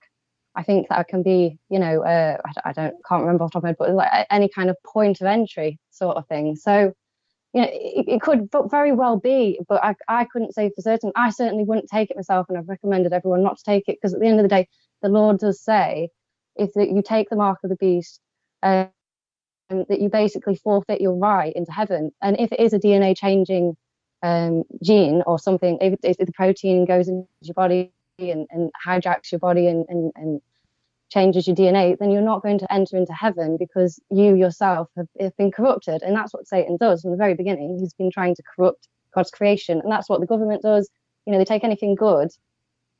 I think that can be, you know, uh, I don't can't remember off the top of my head, but like any kind of point of entry sort of thing. So, you know, it, it could very well be, but I, I couldn't say for certain. I certainly wouldn't take it myself, and I've recommended everyone not to take it because at the end of the day, the Lord does say if you take the mark of the beast, um, that you basically forfeit your right into heaven. And if it is a DNA changing um, gene or something, if, if the protein goes into your body and, and hijacks your body and, and, and changes your DNA, then you're not going to enter into heaven because you yourself have, have been corrupted. And that's what Satan does from the very beginning. He's been trying to corrupt God's creation. And that's what the government does. You know, they take anything good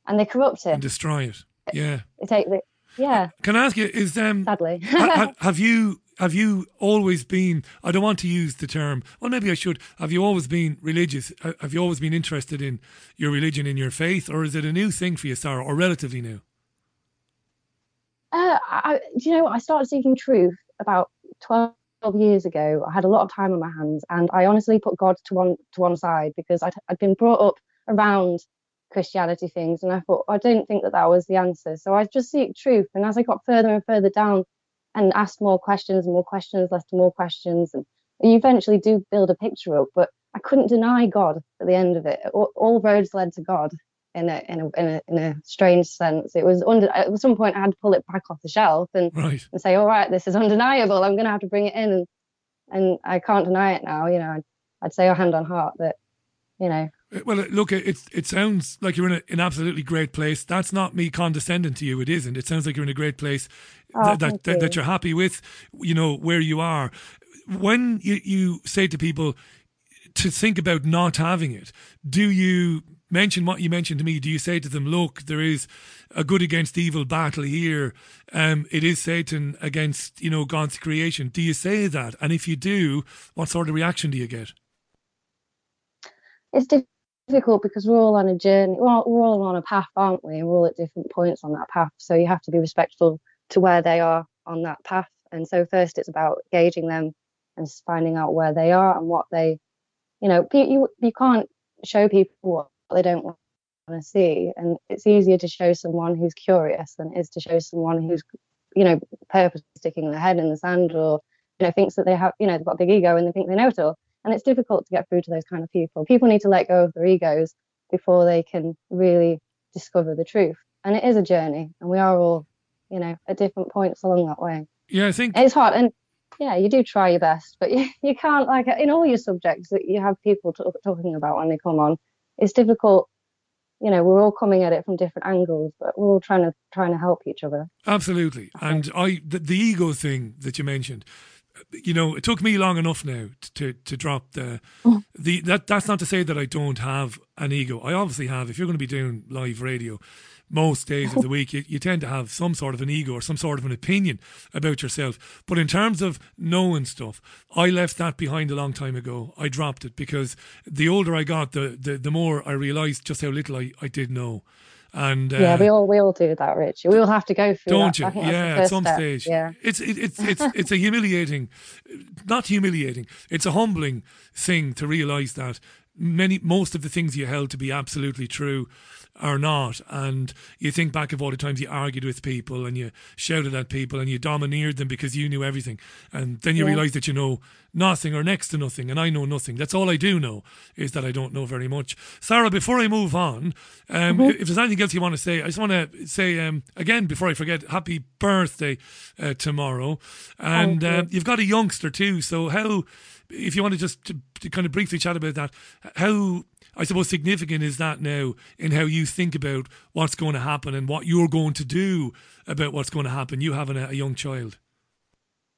and they corrupt it. and destroy it. Yeah. They take the, yeah, Can I ask you? Is um sadly. ha- ha- have you have you always been? I don't want to use the term. Well, maybe I should. Have you always been religious? Have you always been interested in your religion, in your faith, or is it a new thing for you, Sarah, or relatively new? Uh, I, do you know what? I started seeking truth about 12 years ago. I had a lot of time on my hands, and I honestly put God to one to one side because I'd, I'd been brought up around Christianity things, and I thought I didn't think that that was the answer. So I just seek truth, and as I got further and further down, and asked more questions and more questions, led to more questions, and you eventually do build a picture up. But I couldn't deny God at the end of it. All, all roads led to God in a in a in a in a strange sense. It was under at some point I had to pull it back off the shelf and Right. and say, all right, this is undeniable. I'm going to have to bring it in, and and I can't deny it now. You know, I'd, I'd say, oh, hand on heart, that you know, Uh, Well, uh, look, it it sounds like you're in a, an absolutely great place. That's not me condescending to you. It isn't. It sounds like you're in a great place Oh, that, thank that, that, you. you're happy with. You know where you are. When you, you say to people to think about not having it, do you mention what you mentioned to me? Do you say to them, "Look, there is a good against evil battle here. Um, it is Satan against you know God's creation." Do you say that? And if you do, what sort of reaction do you get? it's difficult because we're all on a journey. We're all, we're all on a path, aren't we? And we're all at different points on that path. So you have to be respectful to where they are on that path. And so first, it's about gauging them and finding out where they are and what they, you know, you you, you can't show people what they don't want to see. And it's easier to show someone who's curious than it is to show someone who's, you know, purposely sticking their head in the sand or, you know, thinks that they have, you know, they've got a big ego and they think they know it all. And it's difficult to get through to those kind of people. People need to let go of their egos before they can really discover the truth. And it is a journey, and we are all, you know, at different points along that way. Yeah, I think It's hard, and yeah, you do try your best, but you, you can't like in all your subjects that you have people talk, talking about when they come on. It's difficult. You know, we're all coming at it from different angles, but we're all trying to trying to help each other. Absolutely. And I the, the ego thing that you mentioned, you know, it took me long enough now to to drop the mm. the that that's not to say that I don't have an ego. I obviously have. If you're going to be doing live radio most days of the week, you, you tend to have some sort of an ego or some sort of an opinion about yourself. But in terms of knowing stuff, I left that behind a long time ago. I dropped it because the older I got, the the, the more I realized just how little I, I did know. And uh, yeah, we all we all do that, Rich. We all have to go through. don't that. you? I think that's the Yeah, at some step. stage. Yeah. It's it, it's it's it's a humiliating, not humiliating. It's a humbling thing to realize that many most of the things you held to be absolutely true are not. And you think back of all the times you argued with people and you shouted at people and you domineered them because you knew everything. And then you Yeah. realize that you know nothing or next to nothing and I know nothing. That's all I do know is that I don't know very much. Sarah before I move on um, Mhm. if there's anything else you want to say I just want to say um, again before I forget happy birthday uh, tomorrow. And uh, you've got a youngster too so how if you want to just to, to kind of briefly chat about that how I suppose significant is that now in how you think about what's going to happen and what you're going to do about what's going to happen you having a, a young child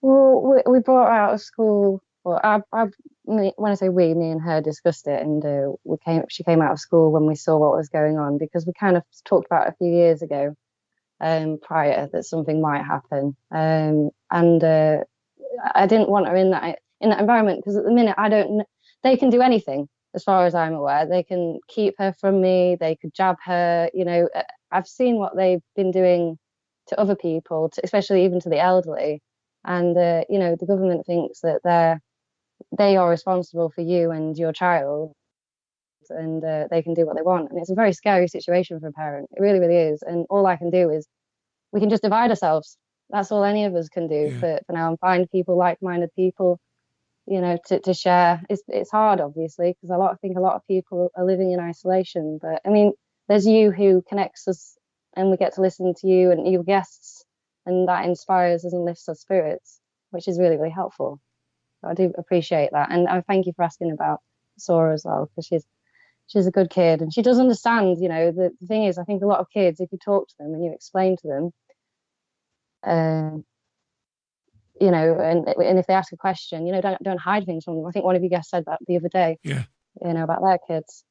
Well, we, we brought her out of school. Well, I, I, when I say we, me and her discussed it, and uh, we came. She came out of school when we saw what was going on because we kind of talked about a few years ago, um, prior that something might happen, um, and uh, I didn't want her in that in that environment because at the minute I don't. They can do anything as far as I'm aware. They can keep her from me. They could jab her. You know, Uh, I've seen what they've been doing to other people, to, especially even to the elderly. And uh, you know, the government thinks that they're they are responsible for you and your child, and uh, they can do what they want. And it's a very scary situation for a parent. It really, really is. And all I can do is we can just divide ourselves. That's all any of us can do for, for now and find people, like-minded people, you know, to, to share. It's it's hard, obviously, because a lot I think a lot of people are living in isolation. But I mean, there's you who connects us, and we get to listen to you and your guests, and that inspires us and lifts our spirits, which is really really helpful. So I do appreciate that, and I thank you for asking about Sora as well, because she's she's a good kid and she does understand. You know, the, the thing is, I think a lot of kids, if you talk to them and you explain to them, um, you know, and and if they ask a question, you know, don't don't hide things from them. I think one of you guys said that the other day. Yeah. You know about their kids.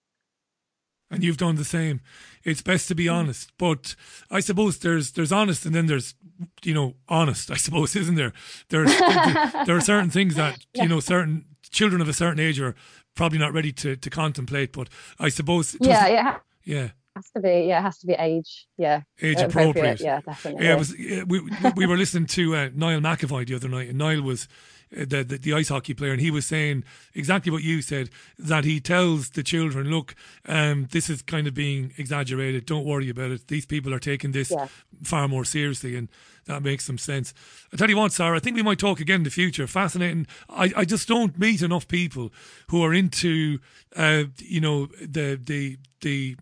and you've done the same. It's best to be mm. honest, but I suppose there's there's honest, and then there's you know honest. I suppose isn't there? There's there are certain things that you know certain children of a certain age are probably not ready to to contemplate. But I suppose yeah Yeah, doesn't- it ha- yeah. Has to be. Yeah, it has to be age. Yeah, age appropriate. Yeah, definitely. Yeah, it was. We we were listening to uh, Niall McAvoy the other night, and Niall was uh, the, the the ice hockey player, and he was saying exactly what you said that he tells the children, look, um, this is kind of being exaggerated. Don't worry about it. These people are taking this Yeah. far more seriously, and that makes some sense. I tell you what, Sarah, I think we might talk again in the future. Fascinating. I, I just don't meet enough people who are into, uh, you know, the the the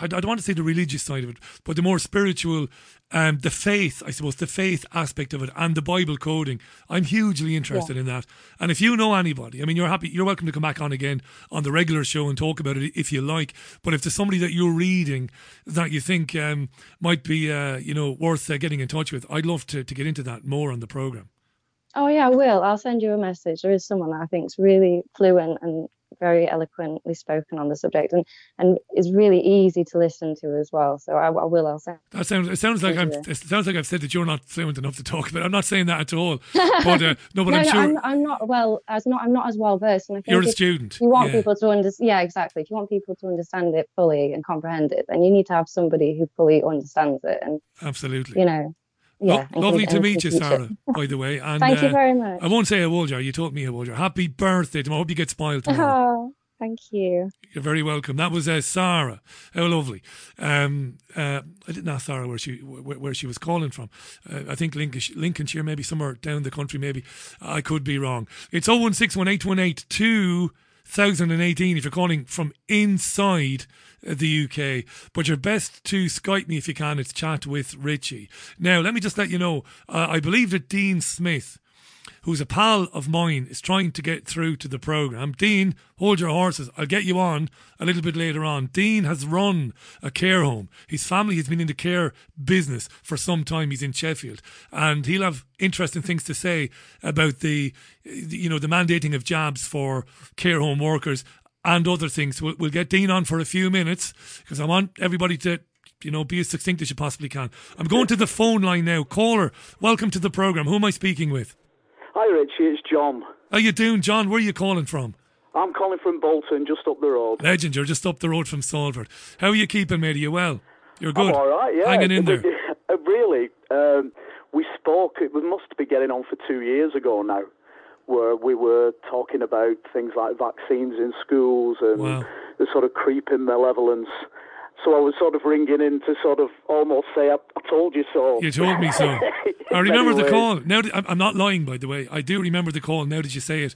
I I don't want to say the religious side of it, but the more spiritual, um, the faith, I suppose, the faith aspect of it, and the Bible coding. I'm hugely interested in that. And if you know anybody, I mean, you're happy, you're welcome to come back on again on the regular show and talk about it if you like. But if there's somebody that you're reading that you think um, might be, uh, you know, worth uh, getting in touch with, I'd love to to get into that more on the program. Oh yeah, I will. I'll send you a message. There is someone that I think is really fluent and very eloquently spoken on the subject, and and is really easy to listen to as well. So I, I will. I'll send. That sounds. It sounds like I'm. It sounds like I've said that you're not fluent enough to talk about. it. I'm not saying that at all. But uh, no, but no, I'm no, sure. I'm, I'm not well. As not, I'm not as well versed. And I think You're a student, You want yeah. people to understand. Yeah, exactly. If you want people to understand it fully and comprehend it, then you need to have somebody who fully understands it. And Absolutely. you know, yeah. lovely to meet you. Sarah. By the way, and Thank you uh, very much. I won't say how old you are. You told me how old you are. Happy birthday tomorrow. I hope you get spoiled tomorrow. Oh, thank you. You're very welcome. That was uh, Sarah. How lovely. Um, uh, I didn't ask Sarah where she where, where she was calling from. Uh, I think Lincolnshire, Lincolnshire, maybe somewhere down the country. Maybe I could be wrong. It's 0161818 2018 if you're calling from inside the UK. But you're best to Skype me if you can. It's chat with Richie. Now, let me just let you know. Uh, I believe that Dean Smith who's a pal of mine, is trying to get through to the program. Dean, hold your horses. I'll get you on a little bit later on. Dean has run a care home. His family has been in the care business for some time. He's in Sheffield, and he'll have interesting things to say about the, you know, the mandating of jabs for care home workers and other things. We'll, we'll get Dean on for a few minutes because I want everybody to you know, be as succinct as you possibly can. I'm going to the phone line now. Caller, welcome to the program. Who am I speaking with? Hi, Richie. It's John. How you doing, John? Where are you calling from? I'm calling from Bolton, just up the road. Legend, you're just up the road from Salford. How are you keeping, mate? Are you well? You're good. I'm all right. Yeah, Hanging in there. Really, um, we spoke. It must be getting on for two years ago now, where we were talking about things like vaccines in schools and Wow. the sort of creeping malevolence. So I was sort of ringing in to sort of almost say, "I, I told you so." You told me so. I remember the ways. call. Now that, I'm- not lying, by the way. I do remember the call. Now that you say it,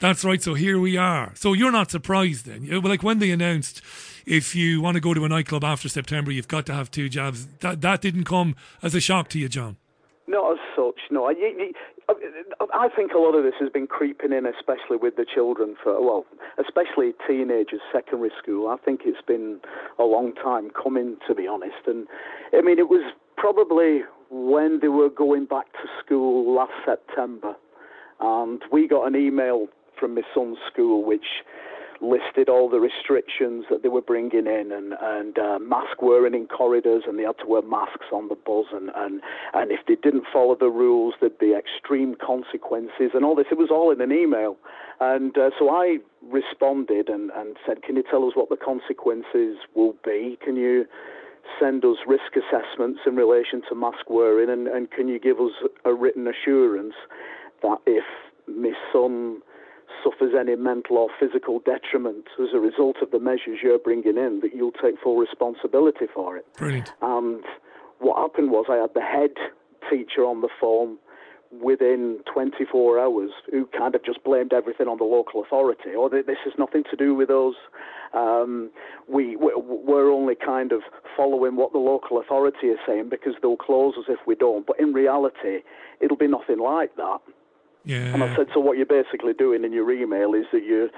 that's right. So here we are. So you're not surprised then? Like when they announced, if you want to go to a nightclub after September, you've got to have two jabs. That that didn't come as a shock to you, John. Not as such, no. You- I think a lot of this has been creeping in, especially with the children for well, especially teenagers, secondary school. I think it's been a long time coming, to be honest. And I mean, it was probably when they were going back to school last September, and we got an email from my son's school which listed all the restrictions that they were bringing in and, and uh, mask wearing in corridors and they had to wear masks on the bus and, and, and if they didn't follow the rules there'd be extreme consequences and all this. It was all in an email. And uh, so I responded and, and said, can you tell us what the consequences will be? Can you send us risk assessments in relation to mask wearing and, and can you give us a written assurance that if my son suffers any mental or physical detriment as a result of the measures you're bringing in, that you'll take full responsibility for it. Brilliant. And what happened was I had the head teacher on the phone within 24 hours who kind of just blamed everything on the local authority. Or oh, this has nothing to do with us. Um, we, we're only kind of following what the local authority is saying because they'll close us if we don't. But in reality, it'll be nothing like that. Yeah. And I said, so what you're basically doing in your email is that you're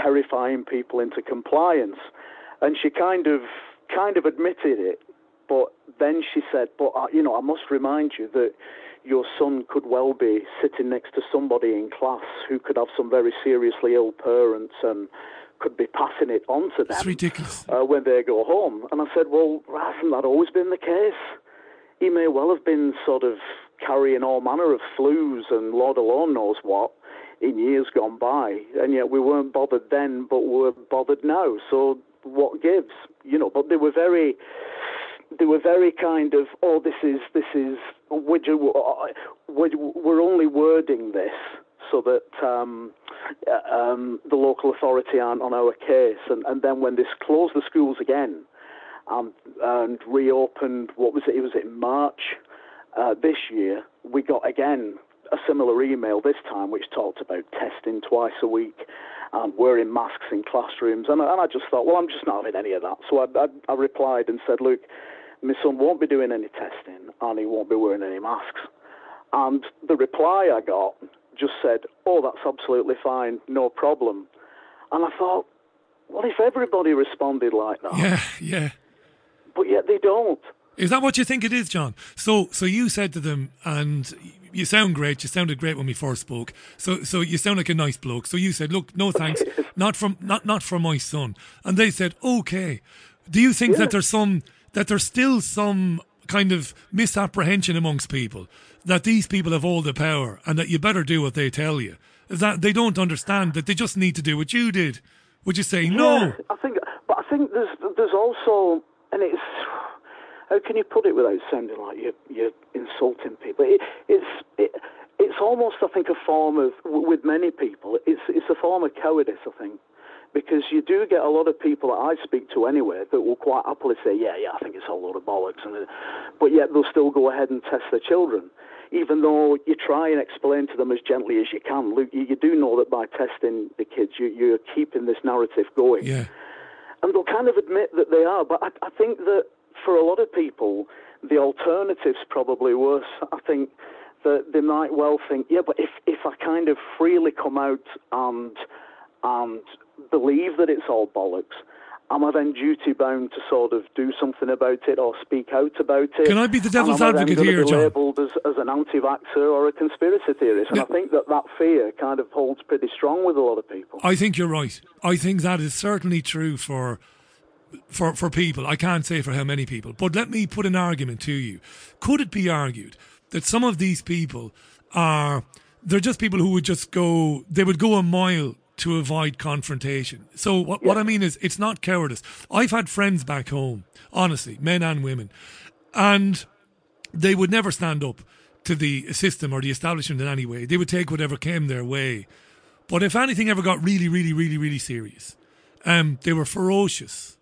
terrifying people into compliance. And she kind of kind of admitted it, but then she said, but uh, you know, I must remind you that your son could well be sitting next to somebody in class who could have some very seriously ill parents and could be passing it on to them. That's ridiculous. Uh, when they go home. And I said, well, hasn't that always been the case? He may well have been sort of carrying all manner of flus and Lord alone knows what in years gone by, and yet we weren't bothered then, but we're bothered now. So what gives, you know? But they were very, they were very kind of, oh, this is this is, we're only wording this so that um, um, the local authority aren't on our case, and, and then when this closed the schools again. Um, and reopened. What was it? It was in March uh, this year, we got again a similar email this time, which talked about testing twice a week and wearing masks in classrooms. And, and I just thought, well, I'm just not having any of that. So I, I, I replied and said, look, my son won't be doing any testing and he won't be wearing any masks. And the reply I got just said, oh, that's absolutely fine, no problem. And I thought, what if everybody responded like that? Yeah, yeah. But yet they don't. Is that what you think it is, John? So, so you said to them, and you sound great. You sounded great when we first spoke. So, so you sound like a nice bloke. So you said, "Look, no thanks, not from not not for my son." And they said, "Okay." Do you think yeah. that there's some that there's still some kind of misapprehension amongst people that these people have all the power and that you better do what they tell you? That they don't understand that they just need to do what you did? Would you say yeah, no? I think, but I think there's there's also, and it's how can you put it without sounding like you're, you're insulting people? It, it's it, it's almost, I think, a form of with many people. It's it's a form of cowardice, I think, because you do get a lot of people that I speak to anyway that will quite happily say, yeah, yeah, I think it's a lot of bollocks, and uh, but yet they'll still go ahead and test their children. Even though you try and explain to them as gently as you can, Luke, you, you do know that by testing the kids, you, you're keeping this narrative going. Yeah. And they'll kind of admit that they are, but I, I think that for a lot of people, the alternative's probably worse. I think that they might well think, yeah, but if, if I kind of freely come out and and believe that it's all bollocks, am I then duty bound to sort of do something about it or speak out about it? Can I be the devil's advocate here, be John? labelled as, as an anti-vaxxer or a conspiracy theorist, and yeah. I think that that fear kind of holds pretty strong with a lot of people. I think you're right. I think that is certainly true for for, for people. I can't say for how many people, but let me put an argument to you. Could it be argued that some of these people are, they're just people who would just go, they would go a mile to avoid confrontation. So what, what I mean is it's not cowardice. I've had friends back home, honestly, men and women, and they would never stand up to the system or the establishment in any way. They would take whatever came their way. But if anything ever got really, really, really, really serious, um, they were ferocious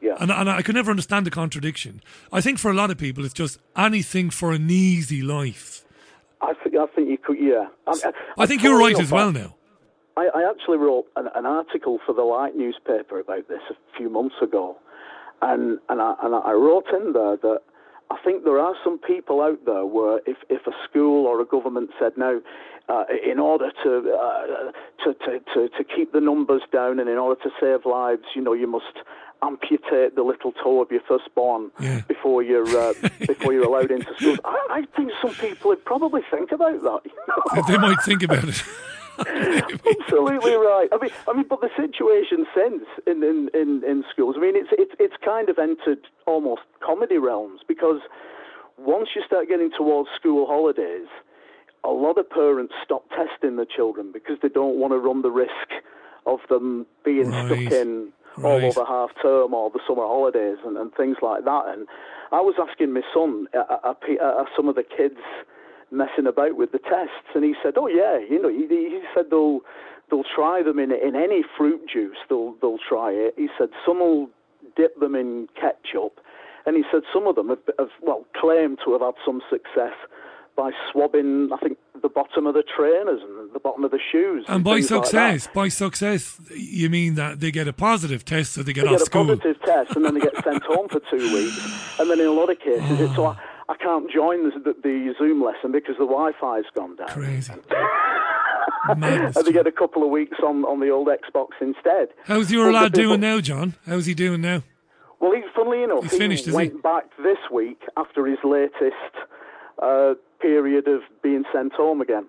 yeah. And, and I could never understand the contradiction. I think for a lot of people, it's just anything for an easy life. I think, I think you could, yeah. I, I, I think you're right as well now. I, I actually wrote an, an, article for the Light newspaper about this a few months ago. And, and, I, and I wrote in there that I think there are some people out there where if, if a school or a government said, no, uh, in order to, uh, to, to, to, to keep the numbers down and in order to save lives, you know, you must amputate the little toe of your firstborn Yeah. before you're uh, before you're allowed into school. I, I think some people would probably think about that. you know? They might think about it. Absolutely right. I mean, I mean, but the situation since in, in, in, in schools, I mean, it's it's it's kind of entered almost comedy realms because once you start getting towards school holidays, a lot of parents stop testing the children because they don't want to run the risk of them being Right. stuck in all Right. over half term or the summer holidays and, and things like that. And I was asking my son, uh, uh, uh, uh, some of the kids messing about with the tests, and he said, "Oh yeah, you know," he, he said they'll they'll try them in in any fruit juice. They'll they'll try it. He said some will dip them in ketchup, and he said some of them have, have well claimed to have had some success by swabbing, I think, the bottom of the trainers and the bottom of the shoes. And by things like success, by success, you mean that they get a positive test so they get they off get a school. positive test and then they get sent home for two weeks. And then in a lot of cases, it's so I, I can't join the, the, the Zoom lesson because the Wi-Fi's gone down. Crazy. and they get a couple of weeks on, on the old Xbox instead. How's your lad doing now, John? How's he doing now? Well, he, funnily enough, He's he finished, is he? went back this week after his latest uh, period of being sent home again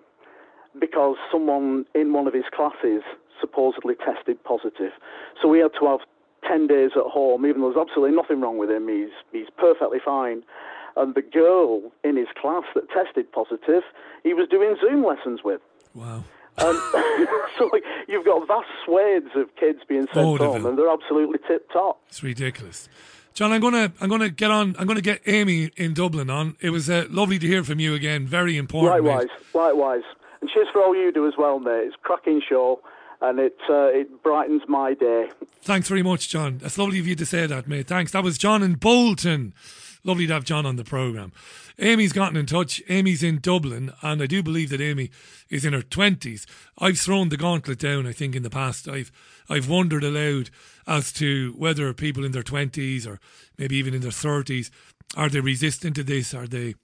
because someone in one of his classes supposedly tested positive. So we had to have 10 days at home, even though there's absolutely nothing wrong with him. He's, he's perfectly fine. And the girl in his class that tested positive, he was doing Zoom lessons with. Wow. Um, so you've got vast swathes of kids being sent home, and they're absolutely tip top. It's ridiculous. John, I'm gonna I'm gonna get on. I'm gonna get Amy in Dublin on. It was uh, lovely to hear from you again. Very important. mate. Likewise, likewise. And cheers for all you do as well, mate. It's a cracking show, and it uh, it brightens my day. Thanks very much, John. That's lovely of you to say that, mate. Thanks. That was John in Bolton. Lovely to have John on the programme. Amy's gotten in touch. Amy's in Dublin, and I do believe that Amy is in her twenties. I've thrown the gauntlet down, I think, in the past. I've I've wondered aloud as to whether people in their twenties or maybe even in their thirties are they resistant to this? Are they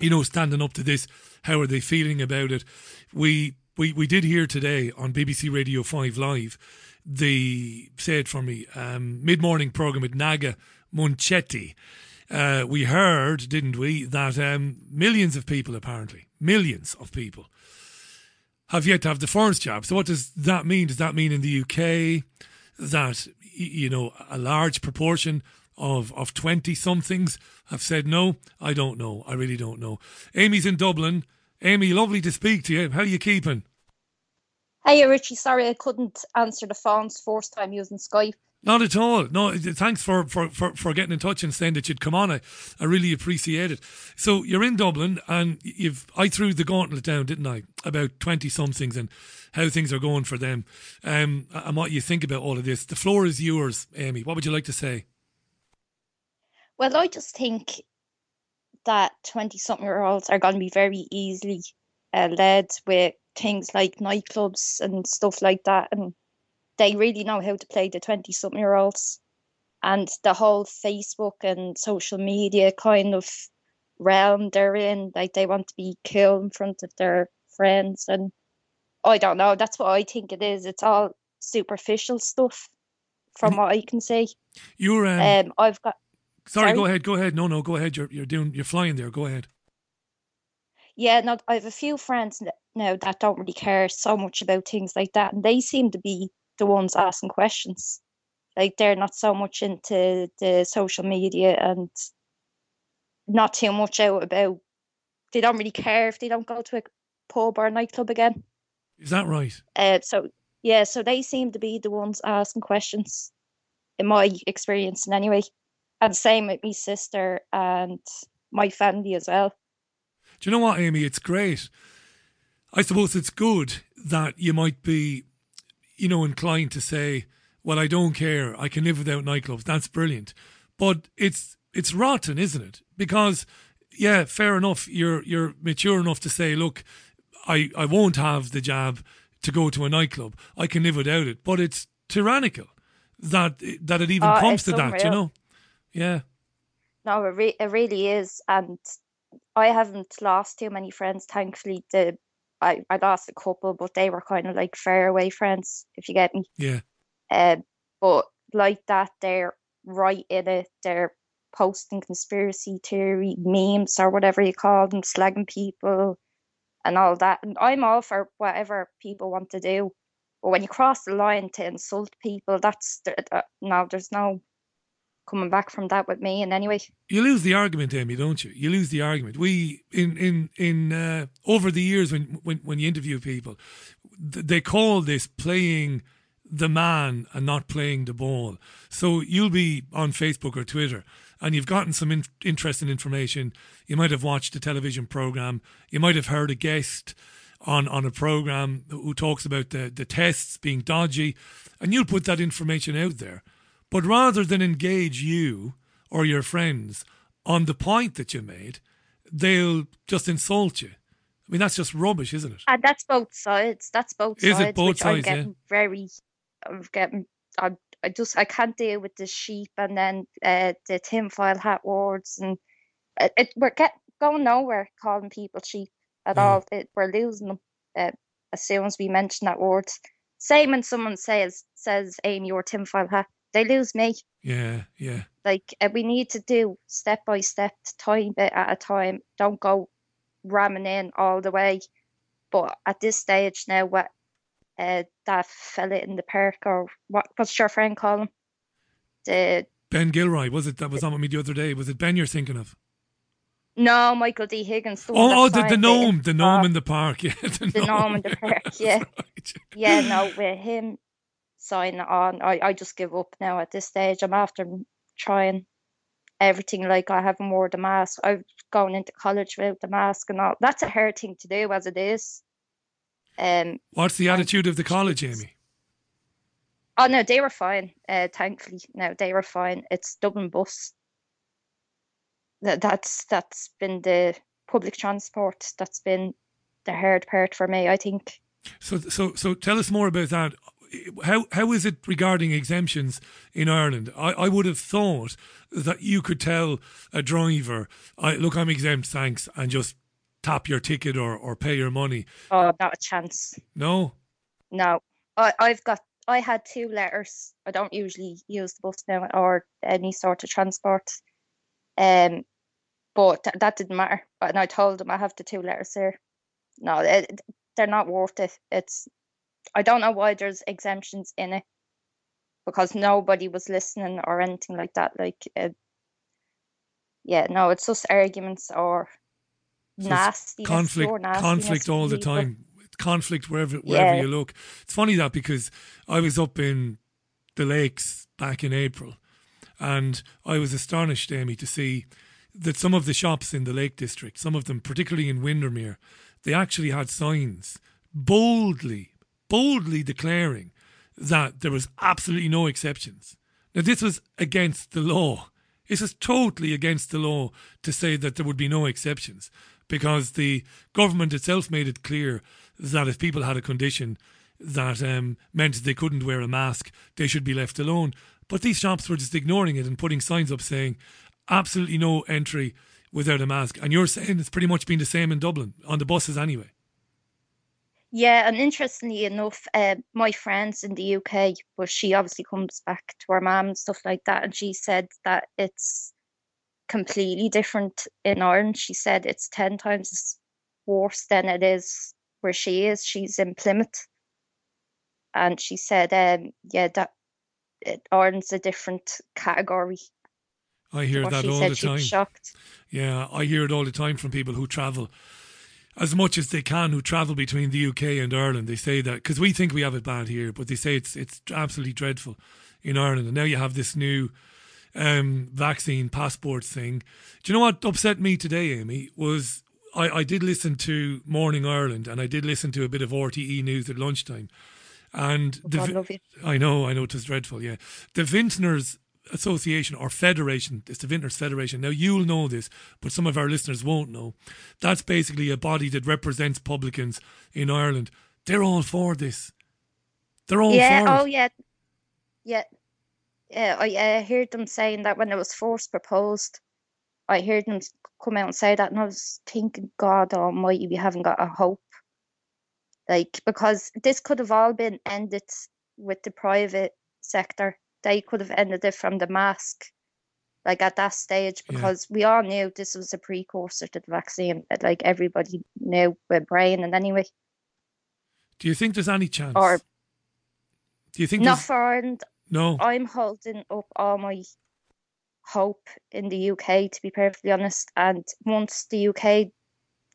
you know, standing up to this. How are they feeling about it? We we we did hear today on BBC Radio Five Live the say it for me um, mid morning program with Naga Munchetty. Uh, we heard, didn't we, that um, millions of people apparently millions of people have yet to have the first jab. So what does that mean? Does that mean in the UK that you know a large proportion of of twenty somethings have said no? I don't know. I really don't know. Amy's in Dublin. Amy, lovely to speak to you. How are you keeping? Hey, Richie. Sorry I couldn't answer the phones first time using Skype. Not at all. No, thanks for, for, for, for getting in touch and saying that you'd come on. I, I really appreciate it. So you're in Dublin and you've I threw the gauntlet down, didn't I? About twenty somethings and how things are going for them. Um and what you think about all of this. The floor is yours, Amy. What would you like to say? Well, I just think that 20 something year olds are going to be very easily uh, led with things like nightclubs and stuff like that. And they really know how to play the 20 something year olds. And the whole Facebook and social media kind of realm they're in, like they want to be cool in front of their friends. And I don't know, that's what I think it is. It's all superficial stuff from what I can see. You're um, Um, I've got sorry, sorry? go ahead, go ahead. No, no, go ahead. You're you're doing you're flying there. Go ahead. Yeah, no, I have a few friends now that don't really care so much about things like that, and they seem to be the ones asking questions. Like they're not so much into the social media and not too much out about. They don't really care if they don't go to a pub or a nightclub again. Is that right? Uh, so yeah, so they seem to be the ones asking questions, in my experience, in anyway. And same with my sister and my family as well. Do you know what, Amy? It's great. I suppose it's good that you might be, you know, inclined to say, "Well, I don't care. I can live without nightclubs." That's brilliant, but it's it's rotten, isn't it? Because yeah, fair enough. You're you're mature enough to say, "Look, I I won't have the jab to go to a nightclub. I can live without it." But it's tyrannical that that it even Oh, comes to that. You know? Yeah. No, it, re- it really is, and I haven't lost too many friends. Thankfully, the I, I lost a couple, but they were kind of like fair away friends, if you get me. Yeah. Um, but like that, they're right in it. They're posting conspiracy theory memes or whatever you call them, slagging people and all that. And I'm all for whatever people want to do. But when you cross the line to insult people, that's uh, no, there's no coming back from that with me in any way. You lose the argument, Amy, don't you? You lose the argument. We in in in uh, over the years when when when you interview people, th- they call this playing the man and not playing the ball. So you'll be on Facebook or Twitter and you've gotten some in- interesting information. You might have watched a television program. You might have heard a guest on, on a program who talks about the, the tests being dodgy, and you'll put that information out there. But rather than engage you or your friends on the point that you made, they'll just insult you. I mean, that's just rubbish, isn't it? And that's both sides. That's both Is it sides. both which I'm getting yeah? very, I'm getting, I, I just, I can't deal with the sheep and then uh, the tinfoil hat words and it, it we're get going nowhere calling people sheep at all. It, we're losing them uh, as soon as we mention that word. Same when someone says says Amy or tinfoil hat, they lose me. Yeah, yeah. Like uh, we need to do step by step, time bit at a time. Don't go ramming in all the way. But at this stage now, what uh, that fella in the park or what? What's your friend call him? The Ben Gilroy, was it that was on with me the other day? Was it Ben you're thinking of? no, Michael D Higgins. The Oh, oh the, the gnome, the gnome in the park. Yeah, the, the gnome in the park. Yeah, yeah. No, with him signing on, I I just give up now at this stage. I'm after trying everything. Like I haven't wore the mask. I've gone into college without the mask and all. That's a hard thing to do as it is. Um. What's the attitude of the college, Amy? Oh no, they were fine. Uh, thankfully, no, they were fine. It's Dublin bus. That that's that's been the public transport. That's been the hard part for me. I think. So, so, so, tell us more about that. How how is it regarding exemptions in Ireland? I, I would have thought that you could tell a driver, I, "Look, I'm exempt, thanks," and just tap your ticket or, or pay your money. Oh, not a chance. No, No, I I've got. I had two letters. I don't usually use the bus now or any sort of transport. Um, but th- that didn't matter. And I told them I have the two letters here. No, it, they're not worth it. It's. I don't know why there's exemptions in it, because nobody was listening or anything like that. Like, uh, yeah, no, it's just arguments or So nasty conflict, conflict all the time. Conflict wherever wherever Yeah. you look. It's funny that because I was up in the lakes back in April, and I was astonished, Amy, to see that some of the shops in the Lake District, some of them, particularly in Windermere, they actually had signs boldly, boldly declaring that there was absolutely no exceptions. Now, this was against the law. This is totally against the law to say that there would be no exceptions because the government itself made it clear that if people had a condition that um, meant they couldn't wear a mask, they should be left alone. But these shops were just ignoring it and putting signs up saying absolutely no entry without a mask. And you're saying it's pretty much been the same in Dublin on the buses anyway. Yeah, and interestingly enough, uh, my friends in the UK, well, she obviously comes back to her mum and stuff like that, and she said that it's completely different in Ireland. She said it's ten times worse than it is where she is. She's in Plymouth, and she said, um, yeah, that it, Ireland's a different category. I hear that all the time. shocked. Yeah, I hear it all the time from people who travel as much as they can, who travel between the UK and Ireland. They say that because we think we have it bad here, but they say it's it's absolutely dreadful in Ireland. And now you have this new um, vaccine passport thing. Do you know what upset me today, Amy? Was I, I did listen to Morning Ireland and I did listen to a bit of RTE news at lunchtime. And the, God love you. I know, I know it was dreadful. Yeah, the Vintners Association or Federation. It's the Vintners Federation. Now you'll know this, but some of our listeners won't know. That's basically a body that represents publicans in Ireland. They're all for this. They're all yeah, for oh it. yeah, yeah, yeah. I uh, heard them saying that when it was first proposed. I heard them come out and say that, and I was thinking, God Almighty, we haven't got a hope. Like because this could have all been ended with the private sector. They could have ended it from the mask, like at that stage, Yeah. because we all knew this was a precursor to the vaccine. Like everybody knew with brain and anyway. Do you think there's any chance? Or do you think not there's- for Ireland. No. I'm holding up all my hope in the UK, to be perfectly honest. And once the UK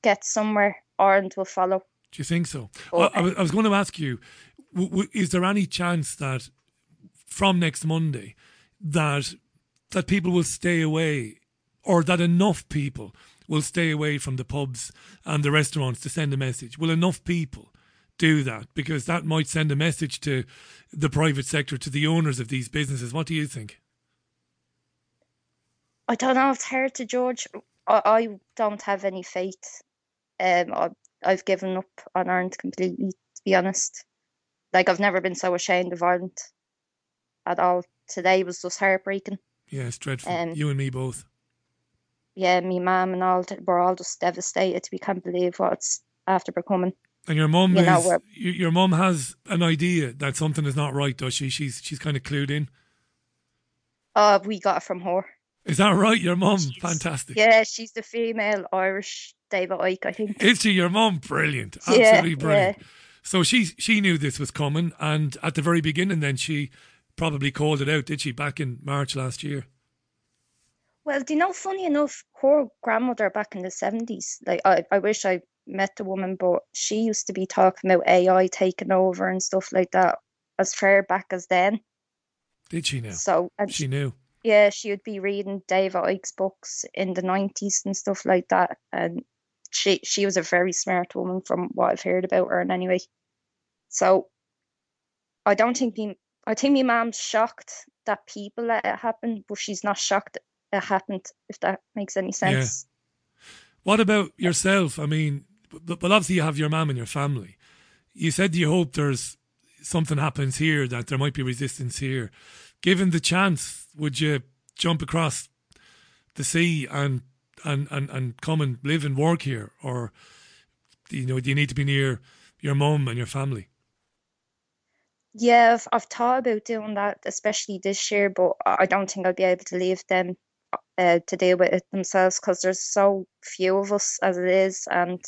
gets somewhere, Ireland will follow. Do you think so? Oh, I, was, I was going to ask you: w- w- Is there any chance that from next Monday that that people will stay away, or that enough people will stay away from the pubs and the restaurants to send a message? Will enough people do that? Because that might send a message to the private sector, to the owners of these businesses. What do you think? I don't know. It's hard to judge. I, I don't have any faith. Um, I, I've given up on Ireland completely, to be honest. Like I've never been so ashamed of Ireland at all. Today was just heartbreaking. Yeah, it's dreadful. Um, you and me both. Yeah, me mum and all we're all just devastated. We can't believe what's after becoming. And your mum You is your mum has an idea that something is not right, does she? She's she's kind of clued in. Oh, we got it from her. Is that right? Your mum, fantastic. Yeah, she's the female Irish David Icke, I think. Is she your mum? Brilliant, Yeah, absolutely brilliant. yeah. So she she knew this was coming, and at the very beginning, then she probably called it out, did she? Back in March last year. Well, do you know, funny enough, her grandmother back in the 70s, like, I, I wish I met the woman, but she used to be talking about AI taking over and stuff like that as far back as then. Did she know? So, she knew. yeah, she would be reading David Icke's books in the 90s and stuff like that. And she she was a very smart woman from what I've heard about her. And anyway, so I don't think I think my mom's shocked that people let it happen, but she's not shocked it happened, if that makes any sense. Yeah. What about yourself? I mean, but, but obviously you have your mum and your family. You said you hope there's something happens here that there might be resistance here. Given the chance, would you jump across the sea and and and, and come and live and work here, or you know, do you need to be near your mum and your family? Yeah, I've, I've thought about doing that, especially this year, but I don't think I'll be able to leave them uh, to deal with it themselves because there's so few of us as it is, and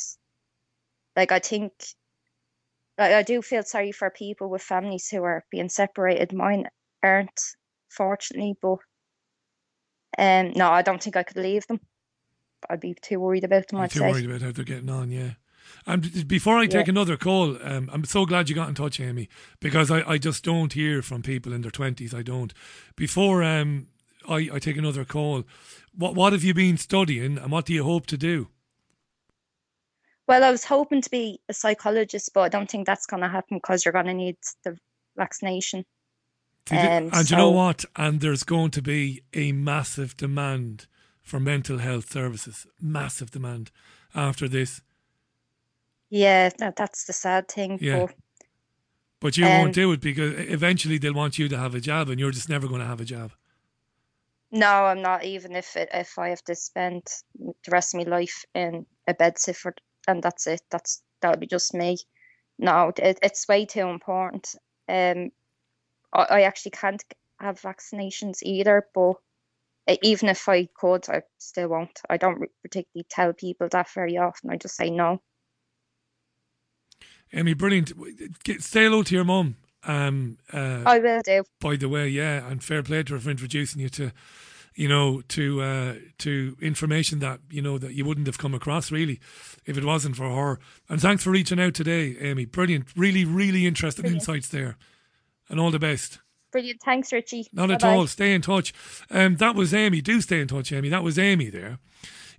like I think, like I do feel sorry for people with families who are being separated. Mine aren't, fortunately, but um, no, I don't think I could leave them. I'd be too worried about them. I'd too say. worried about how they're getting on, yeah. And before I take Yeah. another call, um, I'm so glad you got in touch, Amy, because I, I just don't hear from people in their 20s. I don't. Before um, I, I take another call, what, what have you been studying and what do you hope to do? Well, I was hoping to be a psychologist, but I don't think that's going to happen because you're going to need the vaccination. Um, and you know what? And there's going to be a massive demand for mental health services. Massive demand after this. Yeah, that, that's the sad thing. Yeah. But But you Um, won't do it because eventually they'll want you to have a job and you're just never going to have a job. no, I'm not. Even if it, if I have to spend the rest of my life in a bed for, and that's it. That's that would be just me. No, it, it's way too important. Um, I, I actually can't have vaccinations either. But even if I could, I still won't. I don't particularly tell people that very often. I just say no. Amy, brilliant. Get, say hello to your mum. Um, uh, I will do. by the way, yeah, and fair play to her for introducing you to, you know, to uh, to information that you know that you wouldn't have come across really, if it wasn't for her. And thanks for reaching out today, Amy. Brilliant, really, really interesting Brilliant. insights there, and all the best. Brilliant. Thanks, Richie. Not at Bye-bye. all. Stay in touch. Um, that was Amy. Do stay in touch, Amy. That was Amy there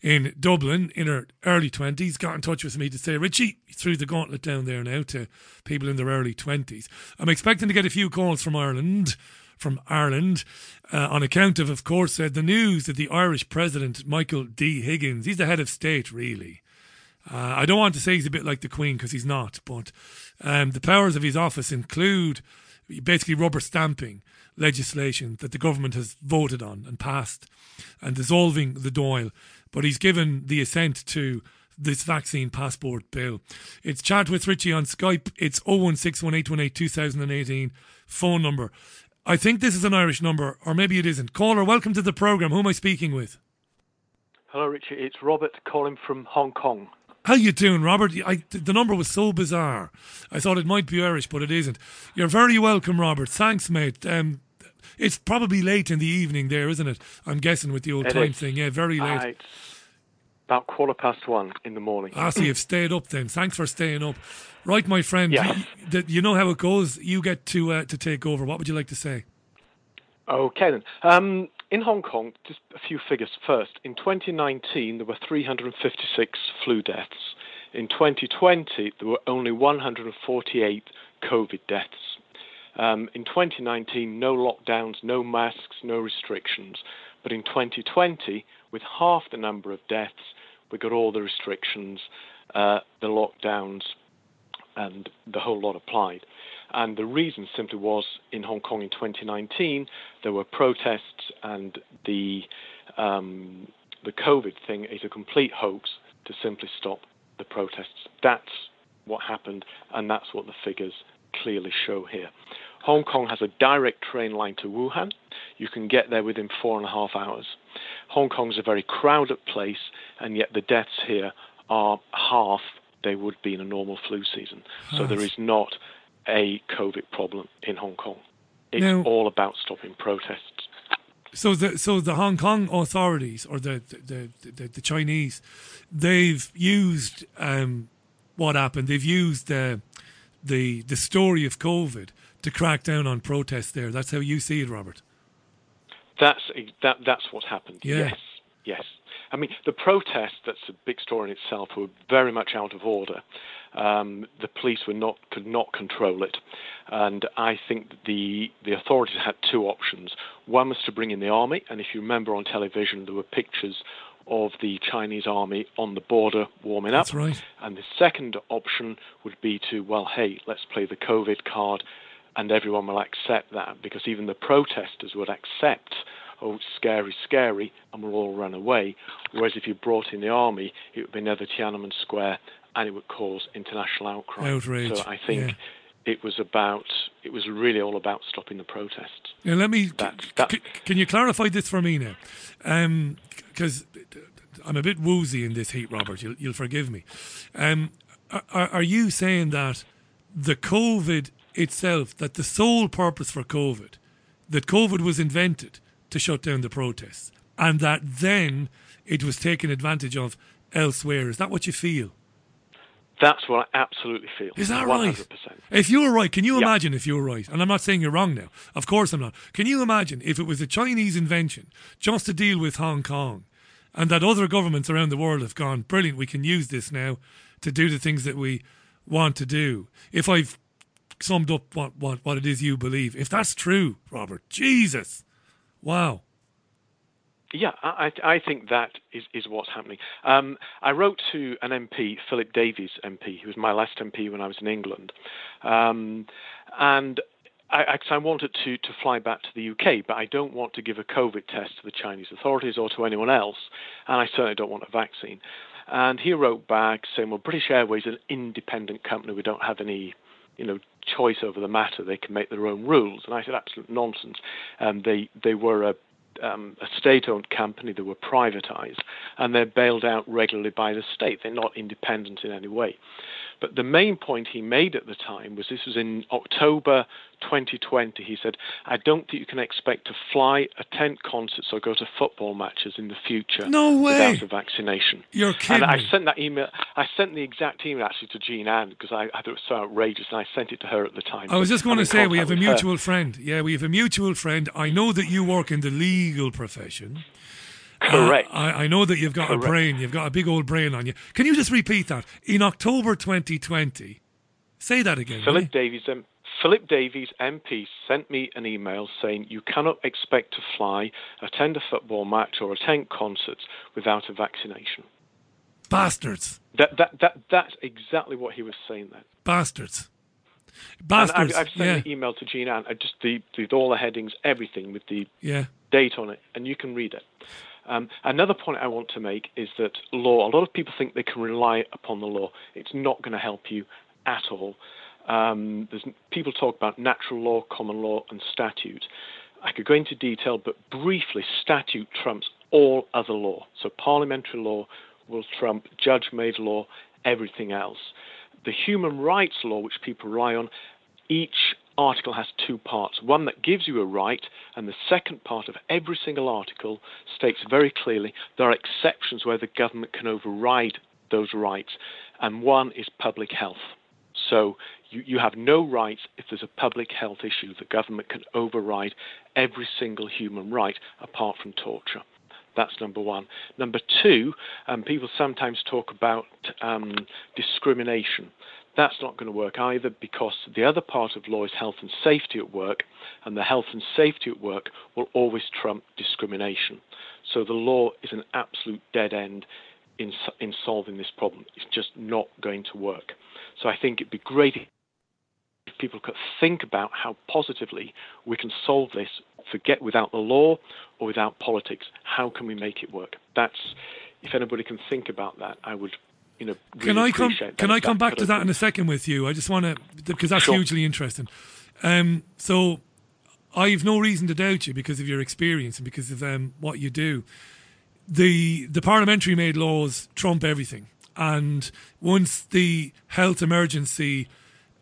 in Dublin in her early 20s. Got in touch with me to say, Richie, threw the gauntlet down there now to people in their early 20s. I'm expecting to get a few calls from Ireland. From Ireland, uh, on account of, of course, uh, the news that the Irish President Michael D. Higgins, he's the head of state, really. Uh, I don't want to say he's a bit like the Queen because he's not, but um, the powers of his office include basically rubber stamping legislation that the government has voted on and passed and dissolving the Dáil. But he's given the assent to this vaccine passport bill. It's chat with Richie on Skype. It's 01618182018 phone number. I think this is an Irish number, or maybe it isn't. Caller, welcome to the program. Who am I speaking with? Hello, Richie. It's Robert calling from Hong Kong. How you doing, Robert? I, the number was so bizarre. I thought it might be Irish, but it isn't. You're very welcome, Robert. Thanks, mate. Um, it's probably late in the evening there, isn't it? I'm guessing with the old It time is. thing. Yeah, very late. Uh, about quarter past one in the morning. Ah, so you've stayed up then. Thanks for staying up. Right, my friend. Yeah. You, you know how it goes. You get to uh, to take over. What would you like to say? Okay then. Um, in Hong Kong, just a few figures first. In 2019, there were 356 flu deaths. In 2020, there were only 148 COVID deaths. Um, in 2019, no lockdowns, no masks, no restrictions. But in 2020, with half the number of deaths, we got all the restrictions, uh, the lockdowns, and the whole lot applied. And the reason simply was in Hong Kong in 2019 there were protests, and the um, the COVID thing is a complete hoax to simply stop the protests. That's what happened, and that's what the figures clearly show here. Hong Kong has a direct train line to Wuhan. You can get there within four and a half hours. Hong Kong is a very crowded place, and yet the deaths here are half they would be in a normal flu season. So there is not a COVID problem in Hong Kong. It's Now- all about stopping protests. So the so the Hong Kong authorities or the the the, the, the Chinese, they've used um, what happened. They've used the the the story of COVID to crack down on protests. There, that's how you see it, Robert. That's that. That's what happened. Yeah. Yes, yes. I mean, the protest, that's a big story in itself, were very much out of order. Um, the police were not could not control it, and I think the the authorities had two options. One was to bring in the army, and if you remember on television, there were pictures of the Chinese army on the border warming up. That's right. And the second option would be to, well, hey, let's play the COVID card, and everyone will accept that because even the protesters would accept, oh, scary, scary, and we'll all run away. Whereas if you brought in the army, it would be never Tiananmen Square, and it would cause international outcry. Outrage, So I think yeah. it was about, it was really all about stopping the protests. Now let me. That's, c- that's c- can you clarify this for me now? Because I'm a bit woozy in this heat, Robert. You'll, you'll forgive me. Um, are, are you saying that the COVID itself, that the sole purpose for COVID, that COVID was invented to shut down the protests, and that then it was taken advantage of elsewhere? Is that what you feel? That's what I absolutely feel. Is that 100%. right? If you were right, can you Yeah. imagine if you were right? And I'm not saying you're wrong now. Of course I'm not. Can you imagine if it was a Chinese invention just to deal with Hong Kong and that other governments around the world have gone, brilliant, we can use this now to do the things that we want to do. If I've summed up what, what, what it is you believe, if that's true, Robert, Jesus, wow. Yeah, I, I think that is, is what's happening. Um, I wrote to an MP, Philip Davies MP, who was my last MP when I was in England, um, and I, I wanted to, to fly back to the UK, but I don't want to give a COVID test to the Chinese authorities or to anyone else, and I certainly don't want a vaccine. And he wrote back saying, "Well, British Airways is an independent company. We don't have any." You know, choice over the matter. They can make their own rules. And I said, absolute nonsense. Um, they they were a um, a state-owned company that were privatized, and they're bailed out regularly by the state. They're not independent in any way. But the main point he made at the time was this was in October 2020. He said, I don't think you can expect to fly, attend concerts, or go to football matches in the future No way. without a vaccination. You're kidding And I sent that email. I sent the exact email actually to Jean Ann because I, I thought it was so outrageous, and I sent it to her at the time. I was just going to say we have a with her. mutual friend. Yeah, we have a mutual friend. I know that you work in the legal profession. Uh, Correct. I, I know that you've got Correct. a brain. You've got a big old brain on you. Can you just repeat that? In October 2020, say that again. Philip Davies, um, Philip Davies MP sent me an email saying you cannot expect to fly, attend a football match, or attend concerts without a vaccination. Bastards. That that that that's exactly what he was saying then. Bastards. And Bastards. I've, I've sent yeah. the email to Jean Ann, uh, just the, the all the headings, everything with the Yeah. date on it, and you can read it. Um, another point I want to make is that law. A lot of people think they can rely upon the law. It's not going to help you at all. Um, people talk about natural law, common law, and statute. I could go into detail, but briefly, statute trumps all other law. So parliamentary law will trump judge made law, everything else. The human rights law, which people rely on, each article has two parts one that gives you a right, and the second part of every single article states very clearly there are exceptions where the government can override those rights, and one is public health. So you, you have no rights if there's a public health issue. The government can override every single human right apart from torture. That's number one. Number two, um, people sometimes talk about um, discrimination. That's not going to work either because the other part of law is health and safety at work, and the health and safety at work will always trump discrimination. So the law is an absolute dead end in, in solving this problem. It's just not going to work. So I think it'd be great if people could think about how positively we can solve this, forget without the law or without politics. How can we make it work? That's if anybody can think about that, I would you know, really can I come? Can. I come back to that in a second with you? I just want to because that's Sure. hugely interesting. Um, so I've no reason to doubt you because of your experience and because of um, what you do. The the parliamentary made laws trump everything, and once the health emergency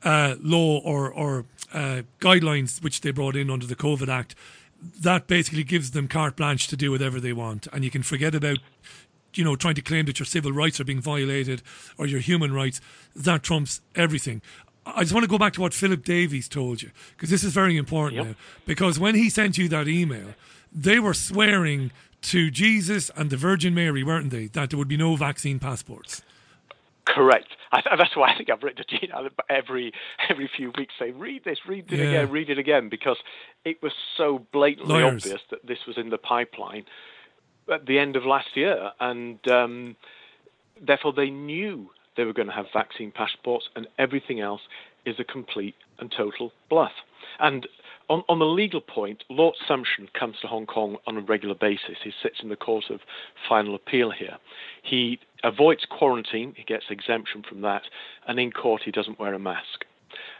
uh, law or or uh, guidelines which they brought in under the COVID Act, that basically gives them carte blanche to do whatever they want, and you can forget about you know, trying to claim that your civil rights are being violated or your human rights, that trumps everything. I just want to go back to what Philip Davies told you, because this is very important now. Because when he sent you that email, they were swearing to Jesus and the Virgin Mary, weren't they, that there would be no vaccine passports. Correct. I, that's why I think I've written to Gina every every few weeks, saying, "Read this, read it Yeah. again, read it again," because it was so blatantly Liars. obvious that this was in the pipeline at the end of last year, and um, therefore they knew they were going to have vaccine passports, and everything else is a complete and total bluff. And on, on the legal point, Lord Sumption comes to Hong Kong on a regular basis. He sits in the Court of Final Appeal here. He avoids quarantine, he gets exemption from that, and in court he doesn't wear a mask.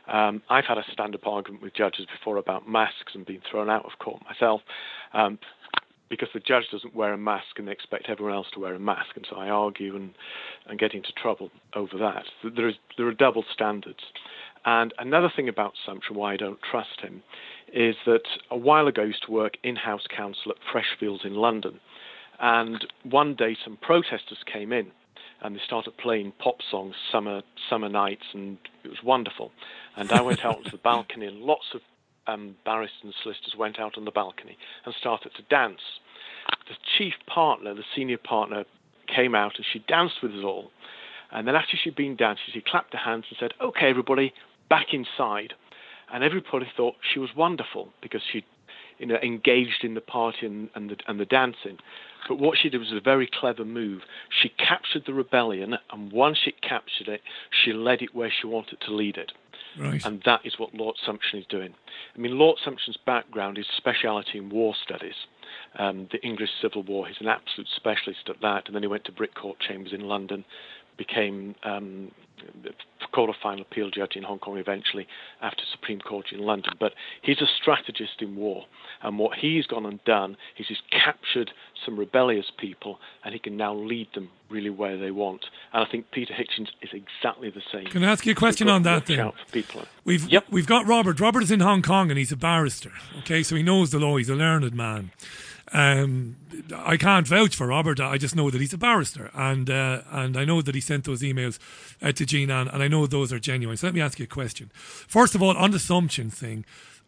Um, I've had a stand-up argument with judges before about masks and been thrown out of court myself. Um, because the judge doesn't wear a mask and they expect everyone else to wear a mask, and so I argue and, and get into trouble over that. There is there are double standards. And another thing about Sumption, why I don't trust him, is that a while ago I used to work in-house counsel at Freshfields in London, and one day some protesters came in and they started playing pop songs, summer summer nights, and it was wonderful. And I went out onto the balcony, and lots of um, barristers and solicitors went out on the balcony and started to dance. The chief partner, the senior partner, came out and she danced with us all. And then after she'd been dancing, she clapped her hands and said, "Okay, everybody, back inside." And everybody thought she was wonderful because she, you know, engaged in the party and, and the and the dancing. But what she did was a very clever move. She captured the rebellion, and once she captured it, she led it where she wanted to lead it. Right. And that is what Lord Sumption is doing. I mean, Lord Sumption's background is speciality in war studies. Um, the English Civil War. He's an absolute specialist at that. And then he went to Brick Court Chambers in London, became um, court of final Appeal judge in Hong Kong eventually, after Supreme Court in London. But he's a strategist in war. And what he's gone and done is he's captured some rebellious people and he can now lead them really where they want. And I think Peter Hitchens is exactly the same. Can I ask you a question on that then? people. We've we've got Robert. Robert is in Hong Kong and he's a barrister. Okay, so he knows the law. He's a learned man. Um, I can't vouch for Robert. I just know that he's a barrister, and uh, and I know that he sent those emails uh, to Jean and I know those are genuine. So let me ask you a question. First of all, on the assumption thing,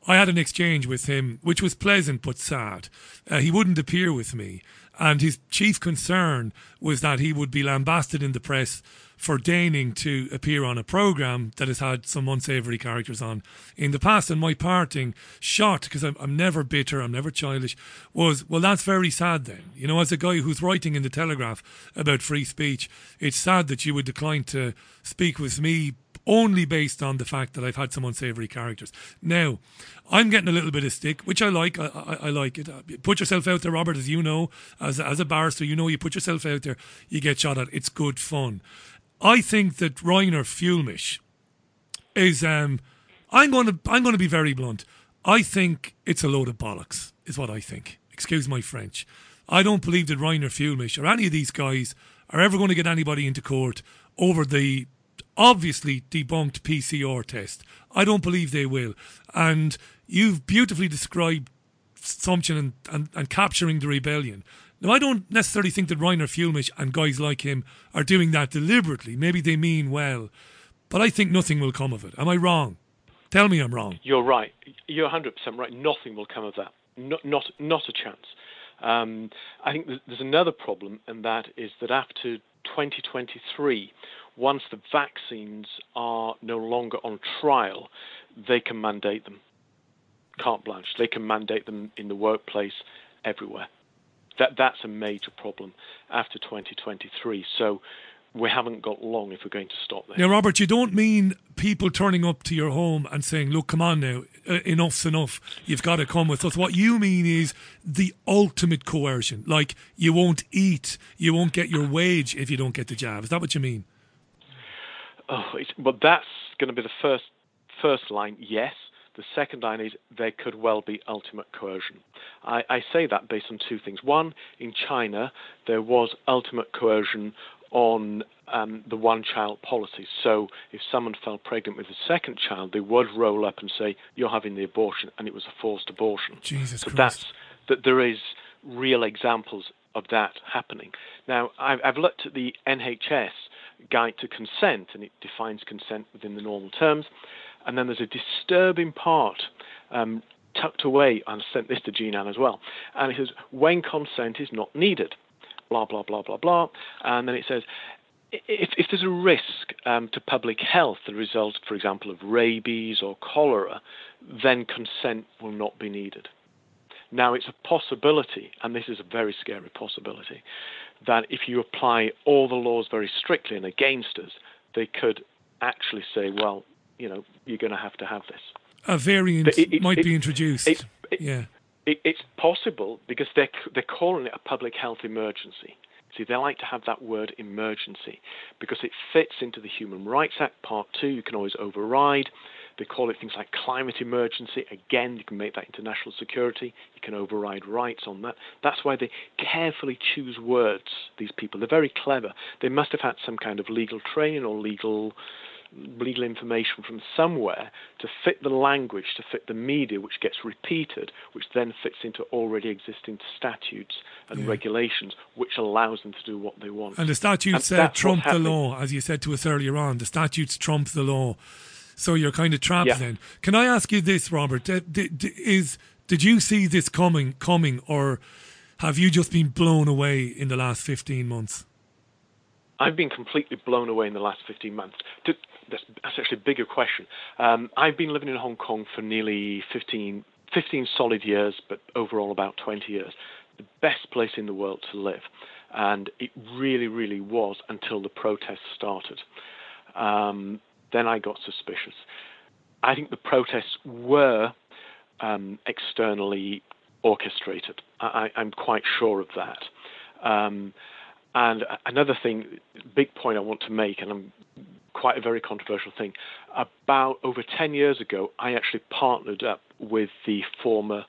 I had an exchange with him, which was pleasant but sad. Uh, he wouldn't appear with me, and his chief concern was that he would be lambasted in the press for deigning to appear on a program that has had some unsavory characters on in the past. And my parting shot, because I'm, I'm never bitter, I'm never childish, was, well, that's very sad then. You know, as a guy who's writing in the Telegraph about free speech, it's sad that you would decline to speak with me only based on the fact that I've had some unsavory characters. Now, I'm getting a little bit of stick, which I like. I, I, I like it. Put yourself out there, Robert, as you know, as, as a barrister, you know, you put yourself out there, you get shot at. It's good fun. I think that Reiner Fuellmich is um, I'm going to I'm going to be very blunt. I think it's a load of bollocks. Is what I think. Excuse my French. I don't believe that Reiner Fuellmich or any of these guys are ever going to get anybody into court over the obviously debunked PCR test. I don't believe they will. And you've beautifully described Sumption and, and, and capturing the rebellion. Now, I don't necessarily think that Reiner Fuellmich and guys like him are doing that deliberately. Maybe they mean well, but I think nothing will come of it. Am I wrong? Tell me I'm wrong. You're right. You're 100% right. Nothing will come of that. Not, not, not a chance. Um, I think there's another problem, and that is that after 2023, once the vaccines are no longer on trial, they can mandate them. Carte blanche. They can mandate them in the workplace everywhere. That that's a major problem after 2023. So we haven't got long if we're going to stop there. Now, Robert, you don't mean people turning up to your home and saying, "Look, come on now, uh, enough's enough. You've got to come with us." What you mean is the ultimate coercion, like you won't eat, you won't get your wage if you don't get the jab. Is that what you mean? Oh, it's, well, that's going to be the first first line. Yes. The second line is there could well be ultimate coercion. I, I say that based on two things. One, in China, there was ultimate coercion on um, the one child policy. So if someone fell pregnant with a second child, they would roll up and say, You're having the abortion, and it was a forced abortion. Jesus so Christ. that's that there is real examples of that happening. Now, I've, I've looked at the NHS guide to consent, and it defines consent within the normal terms. And then there's a disturbing part um, tucked away, and I sent this to Jean as well. And it says, when consent is not needed, blah, blah, blah, blah, blah. And then it says, if, if there's a risk um, to public health, the result, for example, of rabies or cholera, then consent will not be needed. Now, it's a possibility, and this is a very scary possibility, that if you apply all the laws very strictly and against us, they could actually say, well, you know, you're going to have to have this. A variant It- it- might it- be introduced. yeah. It, it's possible because they're they're calling it a public health emergency. See, they like to have that word emergency because it fits into the Human Rights Act Part Two. You can always override. They call it things like climate emergency. Again, you can make that into national security. You can override rights on that. That's why they carefully choose words. These people, they're very clever. They must have had some kind of legal training or legal legal information from somewhere to fit the language, to fit the media, which gets repeated, which then fits into already existing statutes and Yeah. regulations, which allows them to do what they want. And the statutes And uh, trump the law, as you said to us earlier on. The statutes trump the law. So you're kind of trapped Yeah. then. Can I ask you this, Robert? Did, is, did you see this coming, coming, or have you just been blown away in the last 15 months? I've been completely blown away in the last 15 months. To, that's, that's actually a bigger question. Um, I've been living in Hong Kong for nearly 15, 15 solid years, but overall about 20 years. The best place in the world to live. And it really, really was until the protests started. Um, then I got suspicious. I think the protests were um, externally orchestrated. I, I'm quite sure of that. Um, and another thing, big point I want to make, and I'm quite a very controversial thing. About over 10 years ago, I actually partnered up with the former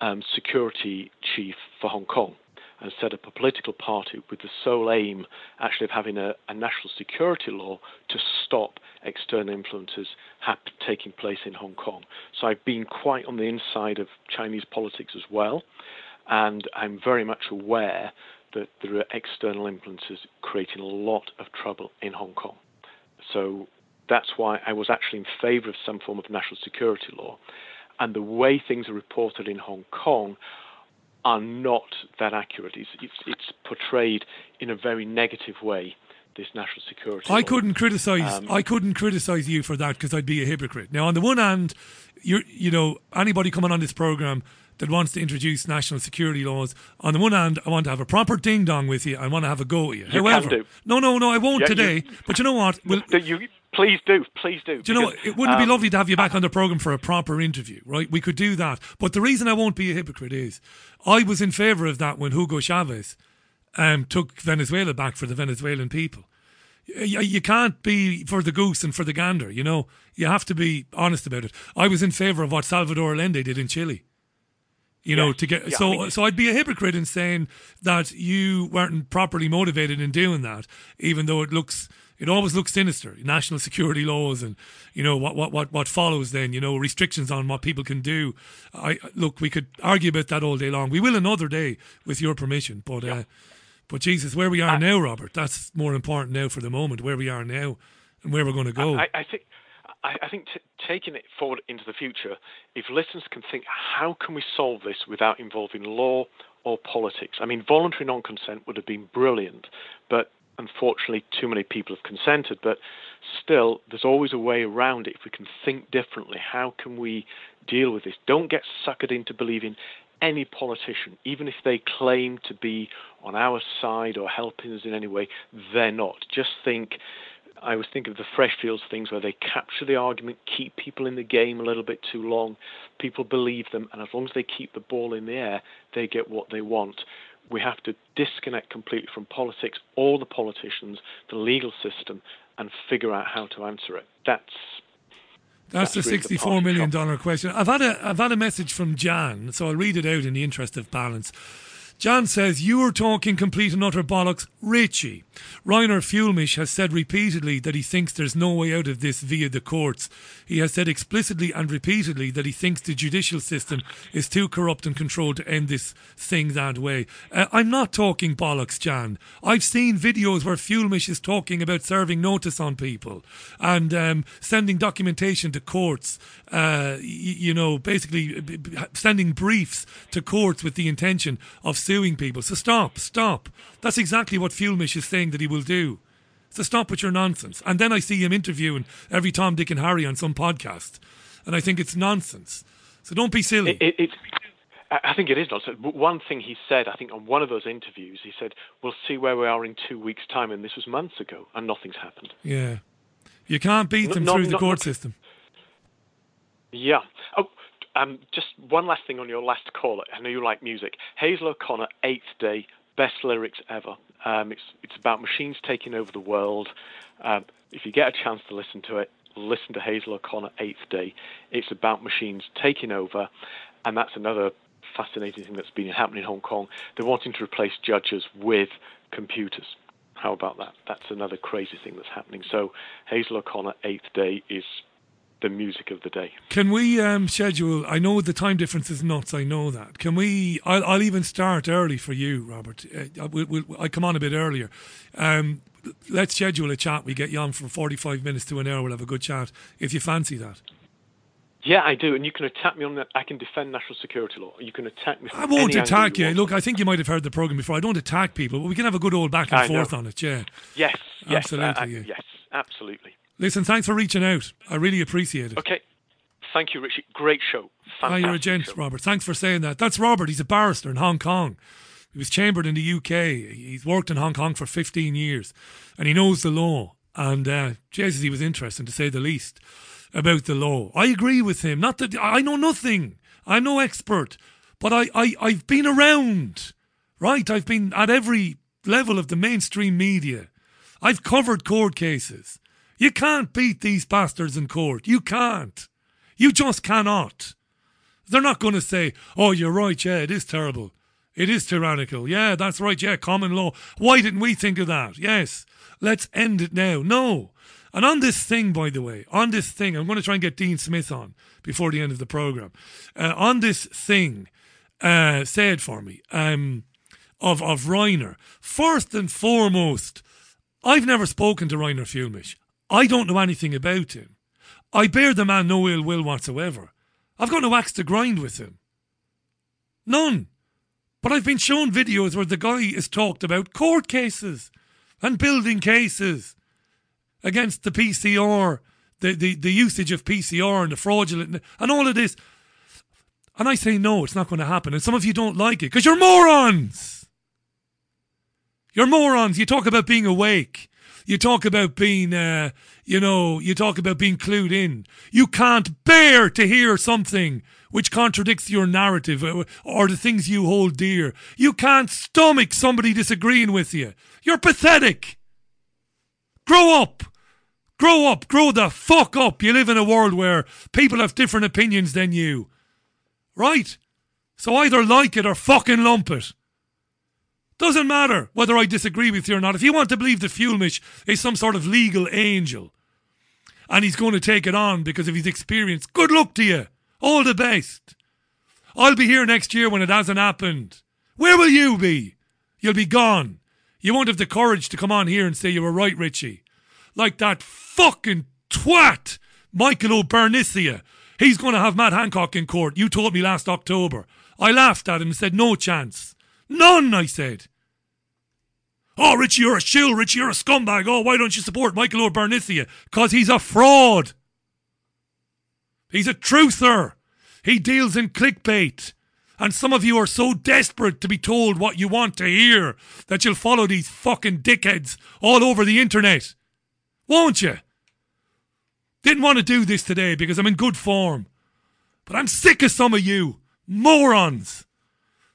um, security chief for Hong Kong and set up a political party with the sole aim actually of having a, a national security law to stop external influences taking place in Hong Kong. So I've been quite on the inside of Chinese politics as well, and I'm very much aware that there are external influences creating a lot of trouble in Hong Kong. So that's why I was actually in favor of some form of national security law. And the way things are reported in Hong Kong are not that accurate. It's, it's, it's portrayed in a very negative way. This national security. I couldn't criticize. Um, I couldn't criticize you for that because I'd be a hypocrite. Now, on the one hand, you're you know anybody coming on this program that wants to introduce national security laws. On the one hand, I want to have a proper ding dong with you. I want to have a go at you. You However, no, no, no, I won't Yeah, today. you- but you know what? We'll, you, please do, please do. do you know what? It wouldn't um, be lovely to have you back on the program for a proper interview, right? We could do that. But the reason I won't be a hypocrite is I was in favour of that when Hugo Chavez um, took Venezuela back for the Venezuelan people. you, you can't be for the goose and for the gander. You know, you have to be honest about it. I was in favour of what Salvador Allende did in Chile. You know, to get Yeah, so I mean- so I'd be a hypocrite in saying that you weren't properly motivated in doing that, even though it looks it always looks sinister. National security laws and you know what what what what follows then. You know restrictions on what people can do. I look, we could argue about that all day long. We will another day with your permission, but. Uh, but Jesus, where we are now, Robert, that's more important now for the moment. Where we are now, and where we're going to go. I, I think I, I think t- taking it forward into the future, if listeners can think, how can we solve this without involving law or politics? I mean, voluntary non-consent would have been brilliant, but unfortunately, too many people have consented. But still, there's always a way around it if we can think differently. How can we deal with this? Don't get suckered into believing any politician, even if they claim to be on our side or helping us in any way, they're not. Just think. I was thinking of the Freshfields things where they capture the argument, keep people in the game a little bit too long. People believe them, and as long as they keep the ball in the air, they get what they want. We have to disconnect completely from politics, all the politicians, the legal system, and figure out how to answer it. That's That's the really the sixty-four million dollar question. I've had a I've had a message from Jan, so I'll read it out in the interest of balance. Jan says, You are talking complete and utter bollocks. Richie. Reiner Fuellmich has said repeatedly that he thinks there's no way out of this via the courts. He has said explicitly and repeatedly that he thinks the judicial system is too corrupt and controlled to end this thing that way. Uh, I'm not talking bollocks, Jan. I've seen videos where Fuellmich is talking about serving notice on people and um, sending documentation to courts, uh, y- you know, basically sending briefs to courts with the intention of suing people. So stop, stop. That's exactly what Fuellmich is saying that he will do. So stop with your nonsense. And then I see him interviewing every Tom, Dick, and Harry on some podcast, and I think it's nonsense. So don't be silly. It, it, I think it is nonsense. But One thing he said, I think, on one of those interviews, he said, "We'll see where we are in two weeks' time," and this was months ago, and nothing's happened. yeah, you can't beat them no- through the no- court system. Yeah. Oh, um, just one last thing on your last call. I know you like music. Hazel O'Connor, Eighth Day, best lyrics ever. Um, it's it's about machines taking over the world. Um, if you get a chance to listen to it, listen to Hazel O'Connor, Eighth Day. It's about machines taking over, and that's another fascinating thing that's been happening in Hong Kong. They're wanting to replace judges with computers. How about that? That's another crazy thing that's happening. So Hazel O'Connor, Eighth Day is the music of the day. Can we um, schedule? I know the time difference is nuts. I know that. Can we? I'll, I'll even start early for you, Robert. Uh, I, we'll, we'll, I come on a bit earlier. Um, let's schedule a chat. We get you on for forty-five minutes to an hour. We'll have a good chat if you fancy that. Yeah, I do, and you can attack me on that. I can defend national security law. You can attack me. I won't attack you. Look, I think you might have heard the program before. I don't attack people, but we can have a good old back and I know. forth on it. Yeah. Yes, yes, Absolutely, uh, uh, yeah. yes, absolutely. Listen, thanks for reaching out. I really appreciate it. Okay, thank you, Richie. Great show. Ah, Fantastic you're a gent, show. Robert. Thanks for saying that. That's Robert. He's a barrister in Hong Kong. He was chambered in the UK. He's worked in Hong Kong for 15 years and he knows the law. And uh, Jesus, he was interesting to say the least about the law. I agree with him. Not that I know nothing. I'm no expert, but I, I, I've been around, right? I've been at every level of the mainstream media. I've covered court cases. You can't beat these bastards in court. You can't. You just cannot. They're not going to say, oh, you're right, yeah, it is terrible. It is tyrannical. Yeah, that's right, yeah, common law. Why didn't we think of that? Yes, let's end it now. No. And on this thing, by the way, on this thing, I'm going to try and get Dean Smith on before the end of the programme. Uh, on this thing, uh, it for me, um, of, of Reiner, first and foremost, I've never spoken to Reiner Fuellmich. I don't know anything about him. I bear the man no ill will whatsoever. I've got no axe to grind with him. None. But I've been shown videos where the guy is talked about court cases and building cases against the PCR, the, the, the usage of PCR and the fraudulent and all of this. And I say, no, it's not going to happen. And some of you don't like it because you're morons. You're morons. You talk about being awake. You talk about being, uh, you know, you talk about being clued in. You can't bear to hear something which contradicts your narrative or, or the things you hold dear. You can't stomach somebody disagreeing with you. You're pathetic. Grow up. Grow up. Grow the fuck up. You live in a world where people have different opinions than you. Right? So either like it or fucking lump it. Doesn't matter whether I disagree with you or not. If you want to believe that Fuellmich is some sort of legal angel and he's going to take it on because of his experience, good luck to you. All the best. I'll be here next year when it hasn't happened. Where will you be? You'll be gone. You won't have the courage to come on here and say you were right, Richie. Like that fucking twat, Michael O'Bernicia. He's going to have Matt Hancock in court. You told me last October. I laughed at him and said, no chance. None, I said. Oh, Richie, you're a shill. Richie, you're a scumbag. Oh, why don't you support Michael O'Bernicia? Because he's a fraud. He's a truther. He deals in clickbait. And some of you are so desperate to be told what you want to hear that you'll follow these fucking dickheads all over the internet. Won't you? Didn't want to do this today because I'm in good form. But I'm sick of some of you morons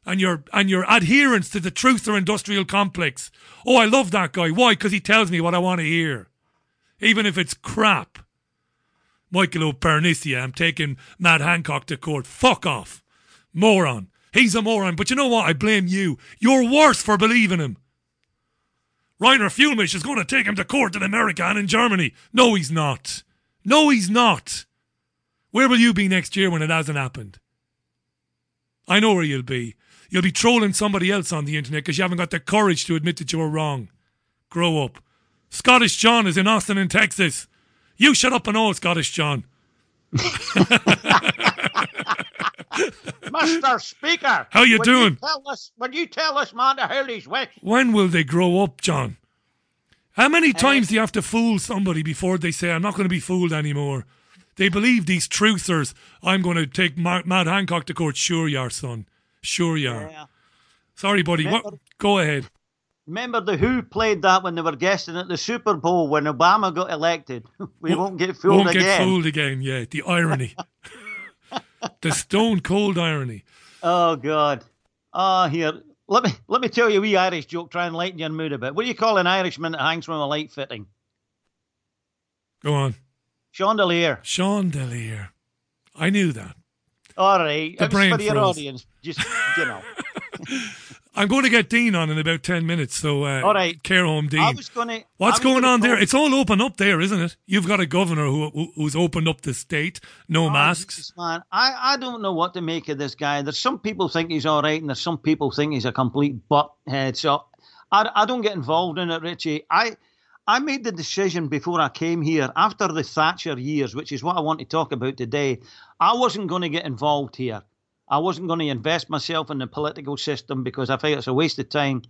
and your and your adherence to the truther industrial complex. Oh, I love that guy. Why? Because he tells me what I want to hear. Even if it's crap. Michael O'Bernicia, I'm taking Matt Hancock to court. Fuck off. Moron. He's a moron. But you know what? I blame you. You're worse for believing him. Reiner Fuellmich is going to take him to court in America and in Germany. No, he's not. No, he's not. Where will you be next year when it hasn't happened? I know where you'll be. You'll be trolling somebody else on the internet because you haven't got the courage to admit that you were wrong. Grow up. Scottish John is in Austin, in Texas. You shut up and all, Scottish John. Mr. Speaker. How you doing? You tell us, when you tell us man to hold his wick, When will they grow up, John? How many times do you have to fool somebody before they say, I'm not going to be fooled anymore? They believe these truthers. I'm going to take Ma- Matt Hancock to court. Sure you are, son. Sure you are. Yeah. Sorry, buddy. What? Go ahead. remember the Who played that when they were guesting at the Super Bowl when Obama got elected. We won't get fooled Won't again. get fooled again. Yeah, the irony. the stone cold irony. Oh God. Oh here. Let me let me tell you a wee Irish joke, try and lighten your mood a bit. What do you call an Irishman that hangs from a light fitting? Go on. Chandelier. Chandelier. I knew that. All right. The brain for your froze. audience. Just you know. I'm going to get Dean on in about 10 minutes, so uh, All right. care home Dean. I was gonna What's going on there? It's all open up there, isn't it? You've got a governor who, who who's opened up the state, no masks. Jesus, man, I, I don't know what to make of this guy. There's some people think he's all right, and there's some people think he's a complete butthead. So I, I don't get involved in it, Richie. I I made the decision before I came here, after the Thatcher years, which is what I want to talk about today. I wasn't going to get involved here. I wasn't going to invest myself in the political system because I think it's a waste of time.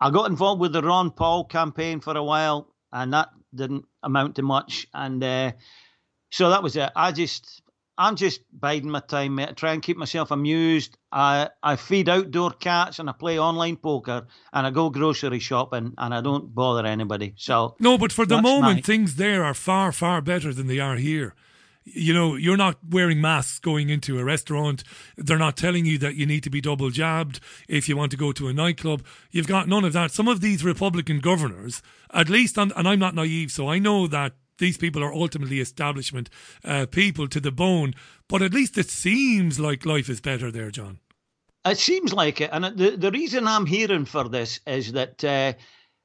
I got involved with the Ron Paul campaign for a while, and that didn't amount to much. And uh, so that was it. I just, I'm just biding my time, mate. I try and keep myself amused. I, I feed outdoor cats and I play online poker and I go grocery shopping and I don't bother anybody. So No, but for the moment, my- things there are far, far better than they are here. You know, you're not wearing masks going into a restaurant. They're not telling you that you need to be double jabbed if you want to go to a nightclub. You've got none of that. Some of these Republican governors, at least, and, and I'm not naive, so I know that these people are ultimately establishment uh, people to the bone, but at least it seems like life is better there, John. It seems like it, and the the reason I'm hearing for this is that uh,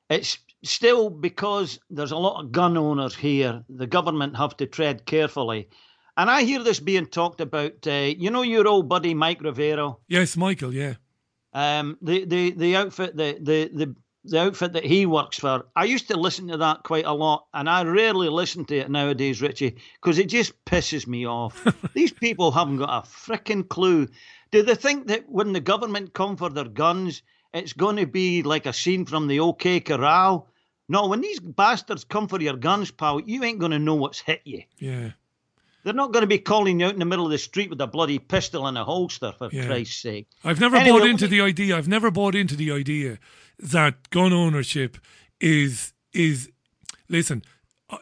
it's still because there's a lot of gun owners here. The government have to tread carefully, and I hear this being talked about. Uh, you know, your old buddy Mike Rivero, Yes, Michael, yeah. um, the the the outfit the the the the outfit that he works for. I used to listen to that quite a lot, and I rarely listen to it nowadays, Richie, because it just pisses me off. These people haven't got a frickin' clue. Do they think that when the government come for their guns, it's going to be like a scene from the OK Corral? No, when these bastards come for your guns, pal, you ain't going to know what's hit you. Yeah. They're not going to be calling you out in the middle of the street with a bloody pistol and a holster, for Yeah. Christ's sake. I've never Anyway, bought into the idea. I've never bought into the idea that gun ownership is is. Listen,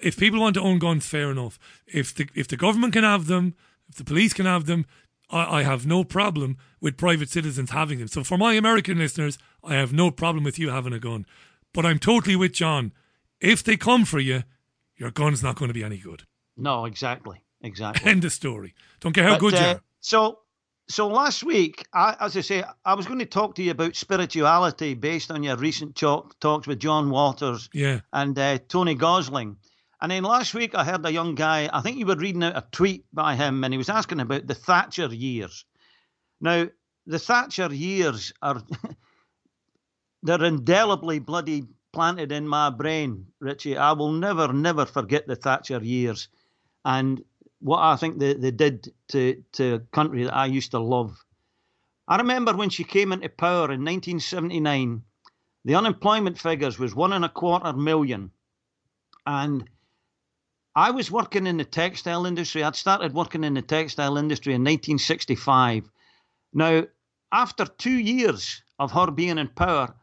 if people want to own guns, fair enough. If the if the government can have them, if the police can have them, I, I have no problem with private citizens having them. So for my American listeners, I have no problem with you having a gun. But I'm totally with John. if they come for you, your gun's not going to be any good. No, exactly, exactly. End of story. Don't care how But, good you uh, are. So, so last week, I, as I say, I was going to talk to you about spirituality based on your recent talk, talks with John Waters Yeah. and uh, Tony Gosling. And then last week, I heard a young guy, I think you were reading out a tweet by him, and he was asking about the Thatcher years. Now, the Thatcher years are, they're indelibly bloody planted in my brain, Richie. I will never, never forget the Thatcher years and what I think they, they did to, to a country that I used to love. I remember when she came into power in 1979, the unemployment figures was one and a quarter million. And I was working in the textile industry. I'd started working in the textile industry in 1965. Now, after two years of her being in power,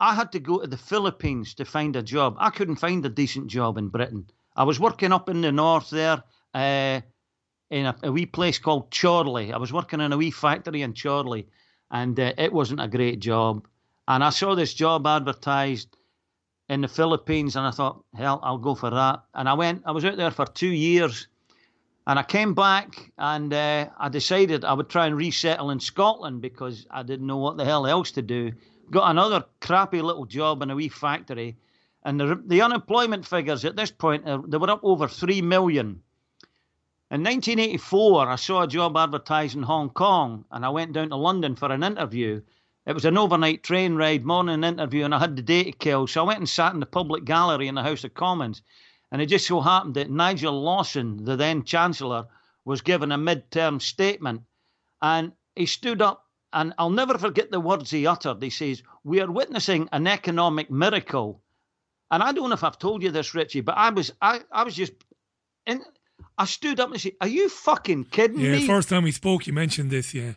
I had to go to the Philippines to find a job. I couldn't find a decent job in Britain. I was working up in the north there uh, in a, a wee place called Chorley. I was working in a wee factory in Chorley, and uh, it wasn't a great job. And I saw this job advertised in the Philippines, and I thought, hell, I'll go for that. And I went. I was out there for two years, and I came back, and uh, I decided I would try and resettle in Scotland because I didn't know what the hell else to do. Got another crappy little job in a wee factory, and the the unemployment figures at this point they were up over three million. In 1984, I saw a job advertised in Hong Kong, and I went down to London for an interview. It was an overnight train ride, morning interview, and I had the day to kill. So I went and sat in the public gallery in the House of Commons. And it just so happened that Nigel Lawson, the then Chancellor, was given a mid-term statement. And he stood up, and I'll never forget the words he uttered. He says, We are witnessing an economic miracle. And I don't know if I've told you this, Richie, but I was I, I was just in I stood up and said, Are you fucking kidding me? Yeah, first time we spoke, you mentioned this. Yeah,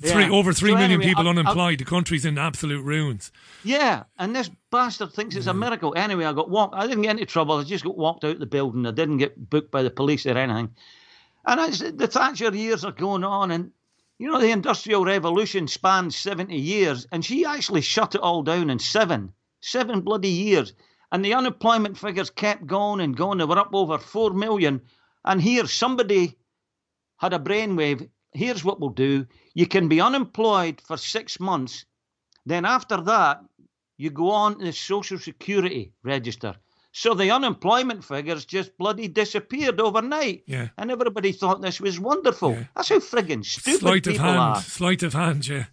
three Yeah. over three So million anyway, people I- I- unemployed. the country's in absolute ruins. Yeah, and this bastard thinks it's a miracle. Anyway, I got walked. I didn't get into trouble. I just got walked out of the building. I didn't get booked by the police or anything. And I said, the Thatcher years are going on, and you know the Industrial Revolution spanned seventy years, and she actually shut it all down in seven, seven bloody years. And the unemployment figures kept going and going. They were up over four million. And here, somebody had a brainwave. Here's what we'll do: you can be unemployed for six months. Then after that, you go on the Social Security register. So the unemployment figures just bloody disappeared overnight. Yeah. And everybody thought this was wonderful. Yeah. That's how friggin' stupid Sleight of people hand. are. Sleight of hand. Yeah.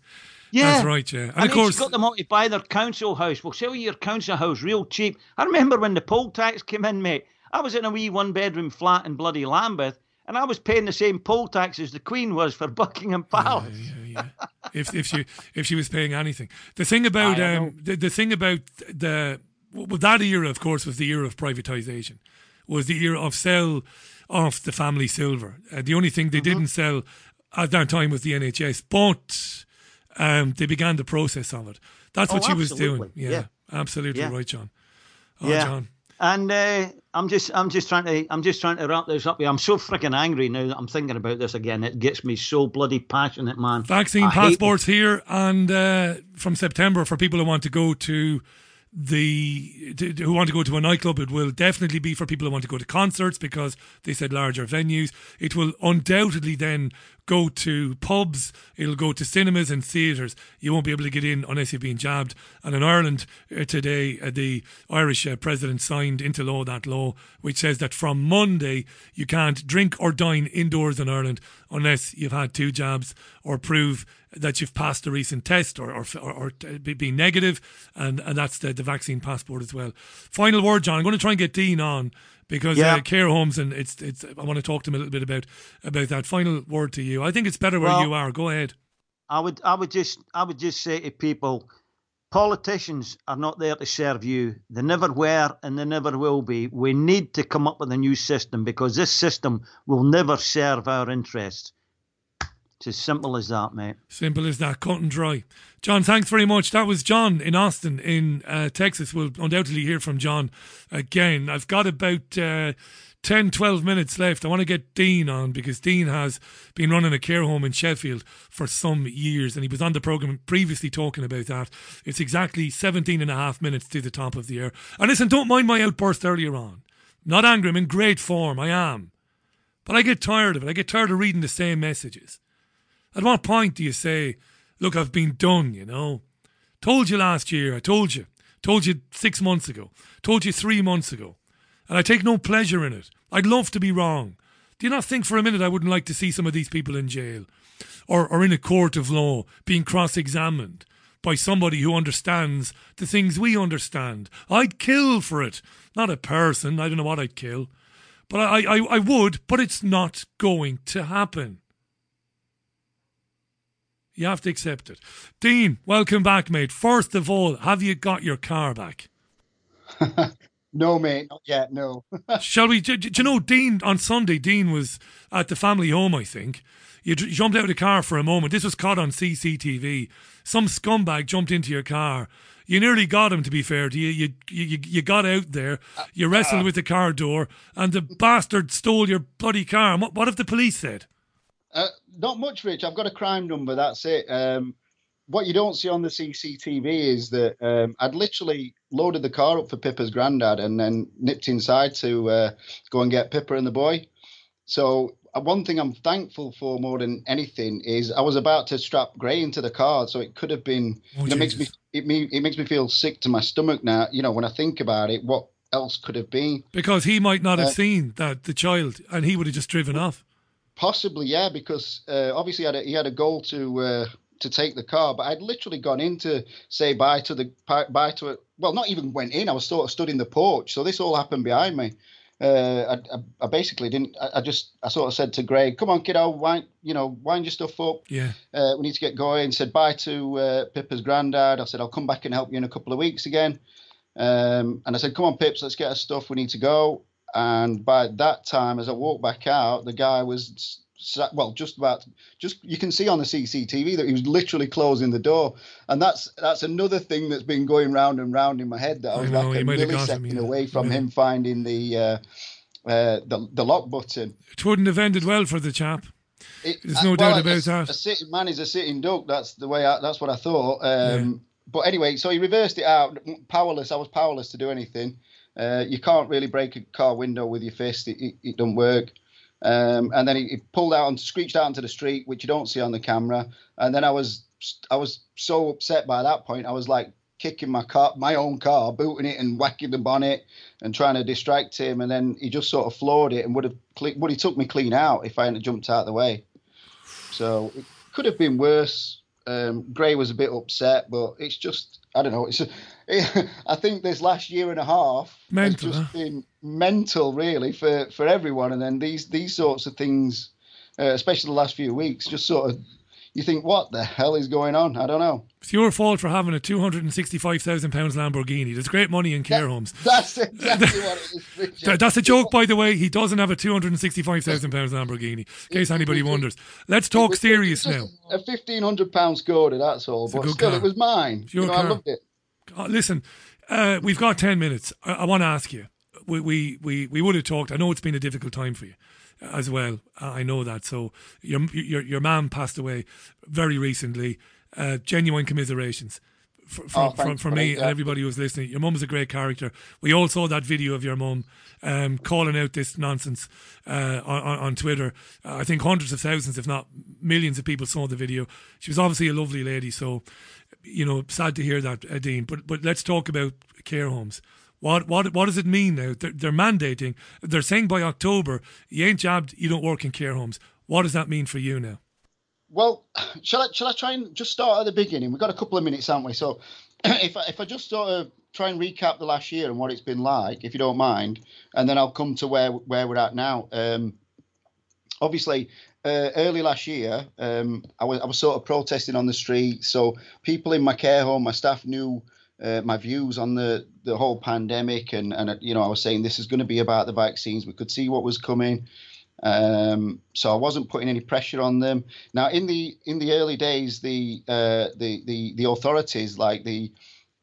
Yeah. That's right. Yeah. And, And, of course, got them all to buy their council house. We'll sell you your council house real cheap. I remember when the poll tax came in, mate. I was in a wee one bedroom flat in bloody Lambeth, and I was paying the same poll tax as the Queen was for Buckingham Palace. if if she if she was paying anything. The thing about um the, the thing about the well that era of course was the era of privatization. Was the era of sell off the family silver. Uh, the only thing they Mm-hmm. didn't sell at that time was the NHS, but um, they began the process of it. That's what Oh, she was doing. Yeah, Yeah. absolutely Yeah. right, John. Oh, yeah. John. And uh, I'm just, I'm just trying to, I'm just trying to wrap this up. here. I'm so freaking angry now that I'm thinking about this again. It gets me so bloody passionate, man. Vaccine I passports here, and uh, from September for people who want to go to the to, who want to go to a nightclub. It will definitely be for people who want to go to concerts because they said larger venues. It will undoubtedly then go to pubs. It'll go to cinemas and theatres. You won't be able to get in unless you've been jabbed. And in Ireland uh, today, uh, the Irish uh, president signed into law that law which says that from Monday you can't drink or dine indoors in Ireland unless you've had two jabs or prove that you've passed a recent test or or, or, or be, negative, and and that's the, the vaccine passport as well. Final word, John. I'm going to try and get Dean on because Yeah. uh, care homes and it's it's. I want to talk to him a little bit about about that. Final word to you. I think it's better where Well- you are. Go ahead. I would, I would just, I would just say to people, politicians are not there to serve you. They never were, and they never will be. We need to come up with a new system because this system will never serve our interests. It's as simple as that, mate. Simple as that, cut and dry. John, thanks very much. That was John in Austin, in uh, Texas. We'll undoubtedly hear from John again. I've got about uh, 10, 12 minutes left. I want to get Dean on because Dean has been running a care home in Sheffield for some years and he was on the programme previously talking about that. It's exactly 17 and a half minutes to the top of the air. And listen, don't mind my outburst earlier on. Not angry, I'm in great form, I am. But I get tired of it. I get tired of reading the same messages. At what point do you say, look, I've been done, you know? Told you last year, I told you. Told you six months ago. Told you three months ago and I take no pleasure in it. I'd love to be wrong. Do you not think for a minute I wouldn't like to see some of these people in jail or, or in a court of law being cross examined by somebody who understands the things we understand? I'd kill for it. Not a person, I don't know what I'd kill. But I, I, I would, but it's not going to happen. You have to accept it. Dean, welcome back, mate. First of all, have you got your car back? No, mate, not yet. No. Shall we? Do, do, you know, Dean on Sunday? Dean was at the family home. I think you jumped out of the car for a moment. This was caught on CCTV. Some scumbag jumped into your car. You nearly got him. To be fair to you, you you, you got out there. You wrestled uh, with the car door, and the bastard stole your bloody car. What, what have the police said? Uh, not much, Rich. I've got a crime number. That's it. Um, what you don't see on the CCTV is that um, I'd literally loaded the car up for Pippa's granddad and then nipped inside to uh, go and get Pippa and the boy. So uh, one thing I'm thankful for more than anything is I was about to strap Gray into the car, so it could have been. Oh, know, makes me it, me it makes me feel sick to my stomach now. You know, when I think about it, what else could have been? Because he might not have uh, seen that the child, and he would have just driven off. Possibly, yeah, because uh, obviously he had a, he had a goal to uh, to take the car, but I'd literally gone in to say bye to the bye to it. Well, not even went in. I was sort of stood in the porch. So this all happened behind me. Uh, I, I, I, basically didn't. I, I, just I sort of said to Greg, "Come on, kiddo, wind you know wind your stuff up. Yeah, uh, we need to get going." Said bye to uh, Pippa's granddad. I said I'll come back and help you in a couple of weeks again. Um, and I said, "Come on, Pips, let's get our stuff. We need to go." And by that time, as I walked back out, the guy was well, just about, just you can see on the CCTV that he was literally closing the door, and that's that's another thing that's been going round and round in my head that I was I know, like a millisecond away from yeah. him finding the uh, uh, the the lock button. It wouldn't have ended well for the chap. It, There's no uh, well, doubt about a, that. A sitting man is a sitting duck. That's the way. I, that's what I thought. Um, yeah. But anyway, so he reversed it out. Powerless. I was powerless to do anything. Uh, you can't really break a car window with your fist. It, it, it doesn't work. Um, and then he, he, pulled out and screeched out into the street, which you don't see on the camera. And then I was I was so upset by that point. I was like kicking my car, my own car, booting it and whacking the bonnet and trying to distract him. And then he just sort of floored it and would have would he took me clean out if I hadn't jumped out of the way. So it could have been worse. Um, Gray was a bit upset, but it's just I don't know. It's a, I think this last year and a half mental, has just been mental, really, for for everyone. And then these these sorts of things, uh, especially the last few weeks, just sort of you think, what the hell is going on? I don't know. It's your fault for having a two hundred and sixty-five thousand pounds Lamborghini. There's great money in care that, homes. That's exactly what it is. That's a joke, by the way. He doesn't have a two hundred and sixty-five thousand pounds Lamborghini. In case anybody wonders. Let's talk serious now. A fifteen hundred pound Skoda. That's all. It's but still, car. it was mine. You know, I loved it. Uh, listen, uh, we've got ten minutes. I, I want to ask you. We, we we we would have talked. I know it's been a difficult time for you as well. I know that. So your your your mom passed away very recently. Uh, genuine commiserations for, oh, from, from me and everybody who's listening. Your mum is a great character. We all saw that video of your mum um, calling out this nonsense uh, on, on, Twitter. Uh, I think hundreds of thousands, if not millions, of people saw the video. She was obviously a lovely lady. So, you know, sad to hear that, Dean. But but let's talk about care homes. What what what does it mean now? They're, they're, mandating. They're saying by October, you ain't jabbed, you don't work in care homes. What does that mean for you now? Well, shall I shall I try and just start at the beginning? We've got a couple of minutes, haven't we? So, if I, if I just sort of try and recap the last year and what it's been like, if you don't mind, and then I'll come to where where we're at now. Um, obviously, uh, early last year, um, I was I was sort of protesting on the street. So people in my care home, my staff knew uh, my views on the the whole pandemic, and and you know I was saying this is going to be about the vaccines. We could see what was coming, um, so I wasn't putting any pressure on them. Now in the in the early days, the uh, the the the authorities like the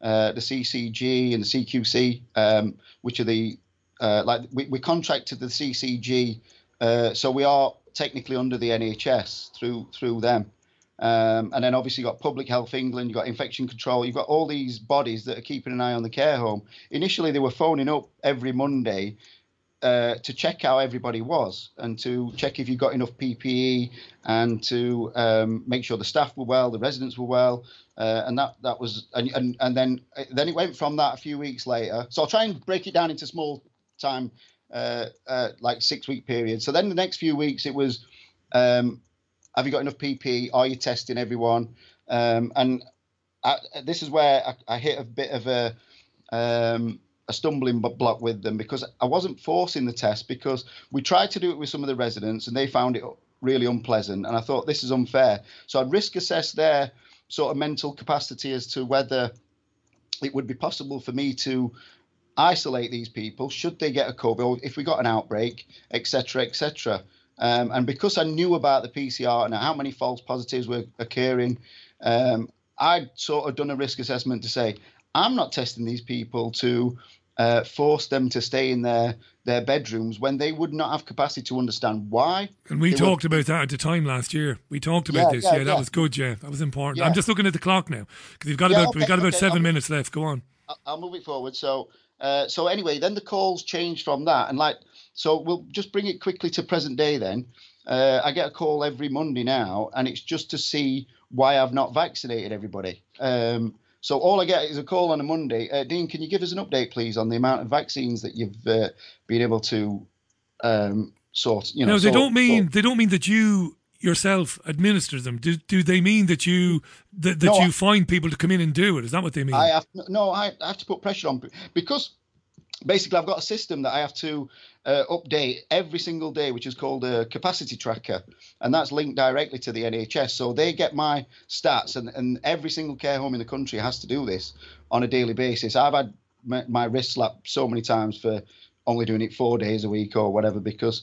uh, the CCG and the CQC, um, which are the uh, like we, we contracted the CCG, uh, so we are technically under the NHS through through them. Um, and then obviously you've got Public Health England, you've got Infection Control, you've got all these bodies that are keeping an eye on the care home. Initially, they were phoning up every Monday uh, to check how everybody was and to check if you got enough PPE and to um, make sure the staff were well, the residents were well, uh, and that that was and, and and then then it went from that a few weeks later. So I'll try and break it down into small time, uh, uh, like six week period. So then the next few weeks it was. Um, have you got enough PP? Are you testing everyone? Um, and I, this is where I, I, hit a bit of a um, a stumbling block with them because I wasn't forcing the test because we tried to do it with some of the residents and they found it really unpleasant. And I thought this is unfair. So I'd risk assess their sort of mental capacity as to whether it would be possible for me to isolate these people should they get a COVID or if we got an outbreak, etc., etc. Um, and because I knew about the PCR and how many false positives were occurring, um, I'd sort of done a risk assessment to say, I'm not testing these people to uh, force them to stay in their, their bedrooms when they would not have capacity to understand why. And we talked were- about that at the time last year. We talked about Yeah, this. yeah, Yeah, that was good. Yeah, that was important. Yeah. I'm just looking at the clock now because we've got Yeah, about okay, we've got about okay, 7 I'll- minutes left. Go on. I'll move it forward. So, uh, so anyway, then the calls changed from that, and like, so we'll just bring it quickly to present day. Then uh, I get a call every Monday now, and it's just to see why I've not vaccinated everybody. Um, so all I get is a call on a Monday. Uh, Dean, can you give us an update, please, on the amount of vaccines that you've uh, been able to um, sort? You know, no, they sort- don't mean sort- they don't mean that you yourself administer them. Do do they mean that you that, that No, you I- find people to come in and do it? Is that what they mean? I have no, I I have to put pressure on because basically I've got a system that I have to uh, update every single day, which is called a capacity tracker, and that's linked directly to the NHS. So they get my stats, and, and every single care home in the country has to do this on a daily basis. I've had my, my wrist slapped so many times for only doing it four days a week or whatever because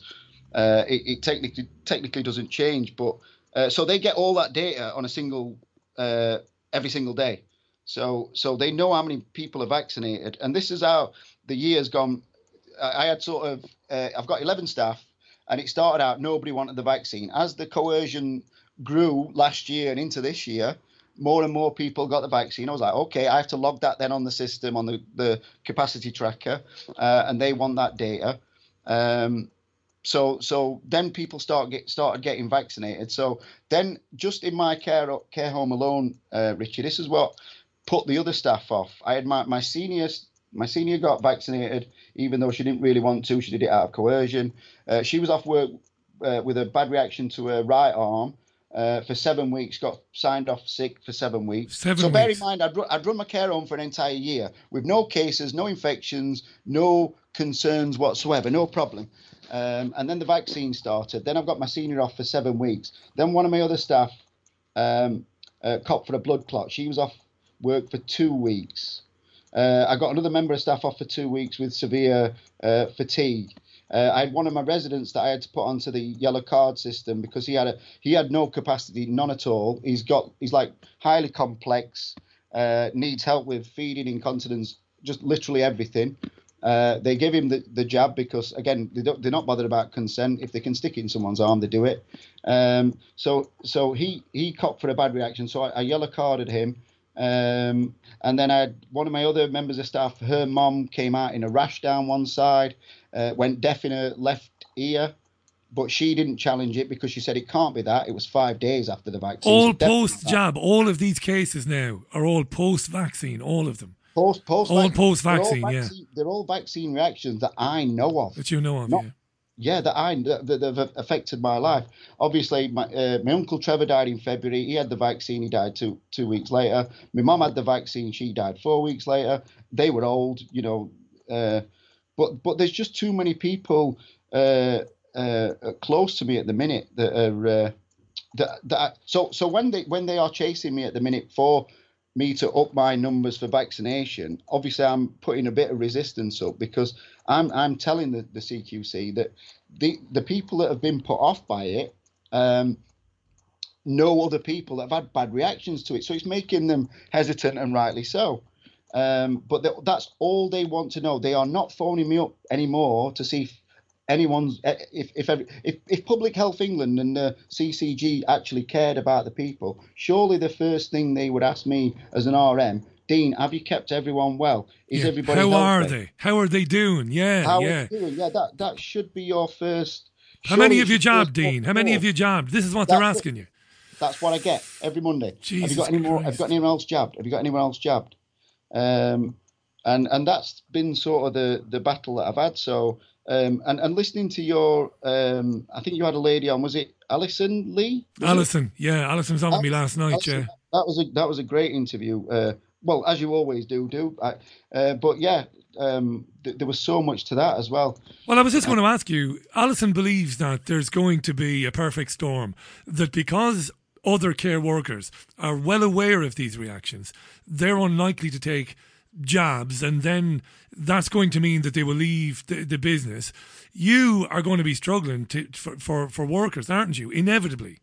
uh, it, it technically technically doesn't change. But uh, so they get all that data on a single uh, every single day. So so they know how many people are vaccinated, and this is how the year's gone. I had sort of uh, I've got 11 staff, and it started out nobody wanted the vaccine. As the coercion grew last year and into this year, more and more people got the vaccine. I was like, okay, I have to log that then on the system on the the capacity tracker, uh, and they want that data. Um, so so then people start get started getting vaccinated. So then just in my care care home alone, uh, Richie, this is what put the other staff off. I had my my senior my senior got vaccinated even though she didn't really want to. She did it out of coercion. Uh, she was off work uh, with a bad reaction to her right arm. Uh, for seven weeks, got signed off sick for seven weeks. Seven so bear weeks. in mind, I'd, I'd run my care home for an entire year with no cases, no infections, no concerns whatsoever, no problem. Um, and then the vaccine started. Then I've got my senior off for seven weeks. Then one of my other staff um, uh, copped for a blood clot. She was off work for two weeks. Uh, I got another member of staff off for two weeks with severe uh, fatigue. Uh, I had one of my residents that I had to put onto the yellow card system because he had a he had no capacity, none at all. He's got he's like highly complex, uh, needs help with feeding, incontinence, just literally everything. Uh, they give him the, the jab because again they don't, they're not bothered about consent. If they can stick it in someone's arm, they do it. Um, so so he he copped for a bad reaction. So I, I yellow carded him. Um, and then I had one of my other members of staff. Her mom came out in a rash down one side, uh, went deaf in her left ear, but she didn't challenge it because she said it can't be that. It was five days after the vaccine. all so post jab. All of these cases now are all post vaccine. All of them. Post post All post-vaccine, yeah. They're all vaccine reactions that I know of. That you know of. Not- yeah. yeah, that I that, that have affected my life. Obviously, my uh, my uncle Trevor died in February. He had the vaccine. He died two two weeks later. My mum had the vaccine. She died four weeks later. They were old, you know. Uh, but but there's just too many people uh, uh, close to me at the minute that are uh, that that. So so when they when they are chasing me at the minute for me to up my numbers for vaccination, obviously I'm putting a bit of resistance up because I'm I'm telling the, the CQC that the the people that have been put off by it um, know other people that have had bad reactions to it, so it's making them hesitant and rightly so. Um, but th- that's all they want to know. They are not phoning me up anymore to see anyone's eh, if if every, if, if Public Health England and the CCG actually cared about the people. Surely the first thing they would ask me as an RM, Dean, have you kept everyone well? Is Yeah. everybody How are they? How are they doing? Yeah, How are yeah. they doing? Yeah, that that should be your first. How many have you jabbed, Dean? How of many have you jabbed? This is what they're That's it. asking you. That's what I get every Monday. have you got any more? Have you got anyone else jabbed? Have you got anyone else jabbed? Um, and and that's been sort of the the battle that I've had. So um, and and listening to your, um, I think you had a lady on. Was it Alison Lee? Was it? Alison, yeah, Alison was on with me last night. Yeah, That was a that was a great interview. Uh, well, as you always do, do. I, uh, but yeah, um, th- there was so much to that as well. Well, I was just going to ask you. Alison believes that there's going to be a perfect storm. That because other care workers are well aware of these reactions, they're unlikely to take jabs, and then that's going to mean that they will leave the, the business. You are going to be struggling to, for, for for workers, aren't you? Inevitably.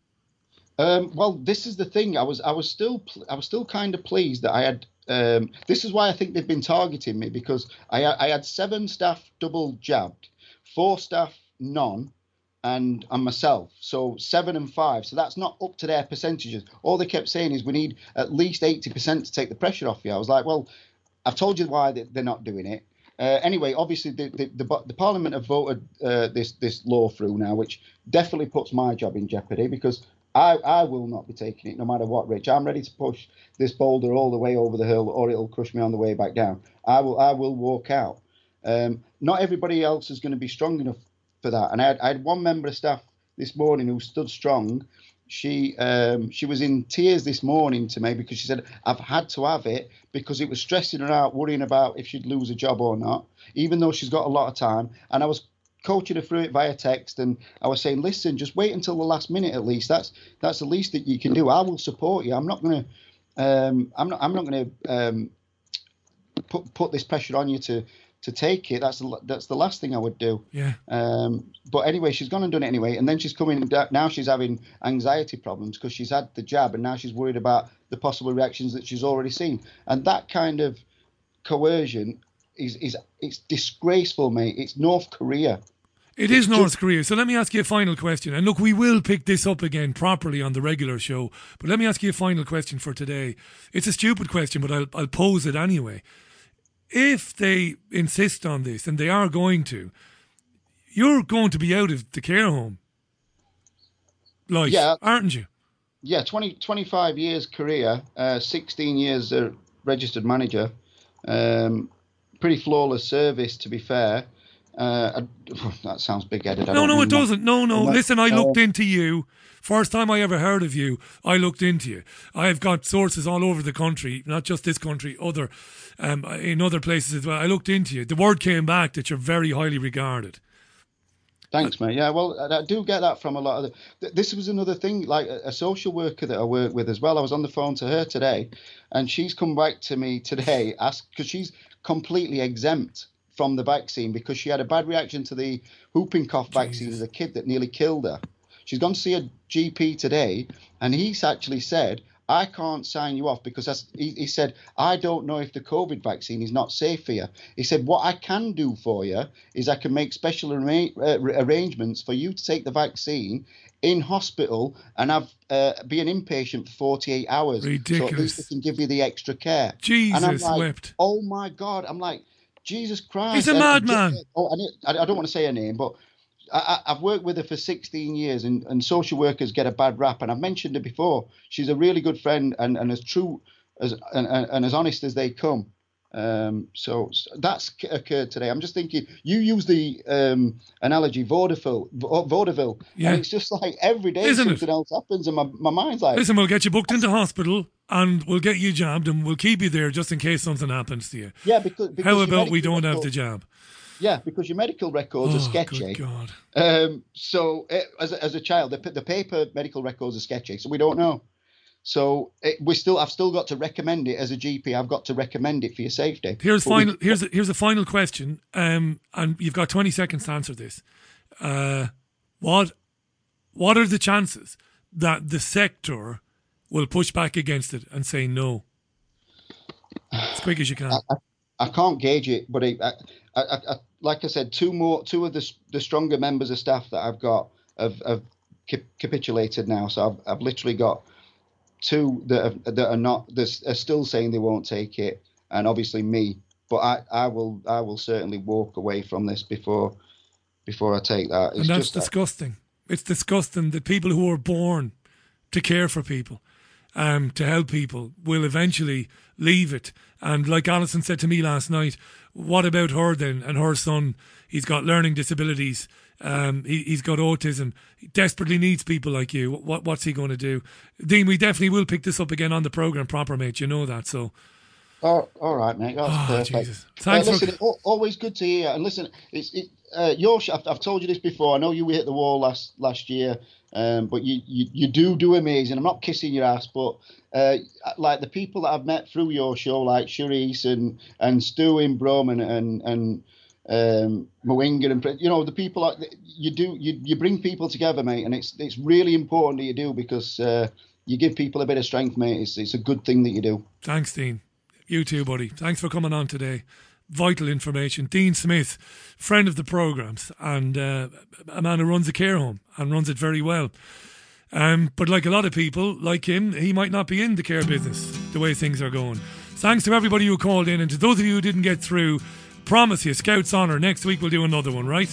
Um, well, this is the thing. I was I was still I was still kind of pleased that I had. Um, this is why I think they've been targeting me because I I had seven staff double jabbed, four staff none, and and myself. So seven and five. So that's not up to their percentages. All they kept saying is we need at least eighty percent to take the pressure off you. I was like, well, I've told you why they- they're not doing it. Uh, anyway, obviously the, the, the, the Parliament have voted uh, this this law through now, which definitely puts my job in jeopardy because I, I will not be taking it no matter what, Rich. I'm ready to push this boulder all the way over the hill, or it'll crush me on the way back down. I will I will walk out. Um, not everybody else is going to be strong enough for that. And I had, I had one member of staff this morning who stood strong. She um, she was in tears this morning to me because she said I've had to have it because it was stressing her out, worrying about if she'd lose a job or not, even though she's got a lot of time. And I was coaching her through it via text, and I was saying, listen, just wait until the last minute at least. That's that's the least that you can do. I will support you. I'm not to um, I'm not I'm not to um, put put this pressure on you to to take it. That's the that's the last thing I would do. Yeah. Um, but anyway, she's gone and done it anyway, and then she's coming now. She's having anxiety problems because she's had the jab, and now she's worried about the possible reactions that she's already seen. And that kind of coercion is is it's disgraceful, mate. It's North Korea. It is North Korea. So let me ask you a final question. And look, we will pick this up again properly on the regular show. But let me ask you a final question for today. It's a stupid question, but I'll, I'll pose it anyway. If they insist on this, and they are going to, you're going to be out of the care home. Like, Yeah. aren't you? Yeah, 20, 25 years career, uh, 16 years a registered manager. Um, pretty flawless service, to be fair. Uh, that sounds big-headed. No, no, it that. doesn't. No, no. Listen, I uh, looked into you. First time I ever heard of you, I looked into you. I've got sources all over the country, not just this country, other um, in other places as well. I looked into you. The word came back that you're very highly regarded. Thanks, mate. Yeah, well, I do get that from a lot of the. This was another thing, like a a social worker that I work with as well. I was on the phone to her today, and she's come back to me today, ask because she's completely exempt from the vaccine because she had a bad reaction to the whooping cough vaccine as a kid that nearly killed her. She's gone to see a GP today, and he's actually said, I can't sign you off because that's, he, he said, I don't know if the COVID vaccine is not safe for you. He said, What I can do for you is I can make special arra- uh, arrangements for you to take the vaccine in hospital and have uh, be an inpatient for 48 hours. So at Ridiculous. least they can give you the extra care. and I'm Jesus like, wept. Oh my God. I'm like, Jesus Christ. He's a madman. Oh, I, I don't want to say her name, but I, I've worked with her for 16 years, and, and social workers get a bad rap. And I've mentioned her before. She's a really good friend and, and as true as and, and, and as honest as they come. Um, so that's occurred today. I'm just thinking, you use the um, analogy vaudeville, vaudeville, Yeah. and it's just like every day Isn't it? something else happens, and my, my mind's like, Listen, we'll get you booked into hospital and we'll get you jabbed and we'll keep you there just in case something happens to you. yeah, because, because How about we don't have the jab? Yeah, because your medical records Oh, are sketchy. God. Um, so eh, as a, as a child, the, the paper medical records are sketchy, so we don't know. So it, we still, I've still got to recommend it as a GP. I've got to recommend it for your safety. Here's But we- final. Here's a, here's a final question, um, and you've got 20 seconds to answer this. Uh, what what are the chances that the sector will push back against it and say no? as quick as you can. I, I can't gauge it, but I, I, I, like I said, two more, two of the the stronger members of staff that I've got have, have capitulated now. So I've, I've literally got two that have, that are not that are still saying they won't take it, and obviously me. But I, I will I will certainly walk away from this before before I take that. It's and that's disgusting. That. It's disgusting that people who are born to care for people, um, to help people, will eventually leave it. And like Alison said to me last night, what about her then and her son? He's got learning disabilities. Um, he, has got autism. He desperately needs people like you. What, what's he going to do? Dean, we definitely will pick this up again on the programme proper, mate. You know that. So. Oh, all right, mate. That's oh, perfect. Jesus. Thanks uh, listen, for... always good to hear. And listen, it's it, uh, your. I've, I've told you this before. I know you hit the wall last last year, um, but you, you you do do amazing. I'm not kissing your ass, but uh, like the people that I've met through your show, like Cherise and and Stu in Brum and and and um, and you know the people you do you you bring people together, mate, and it's it's really important that you do because uh, you give people a bit of strength, mate. It's it's a good thing that you do. Thanks, Dean. You too, buddy. Thanks for coming on today. Vital information. Dean Smith, friend of the programs, and uh, a man who runs a care home and runs it very well. Um, but like a lot of people, like him, he might not be in the care business the way things are going. Thanks to everybody who called in, and to those of you who didn't get through, promise you, Scout's Honor. Next week we'll do another one, right?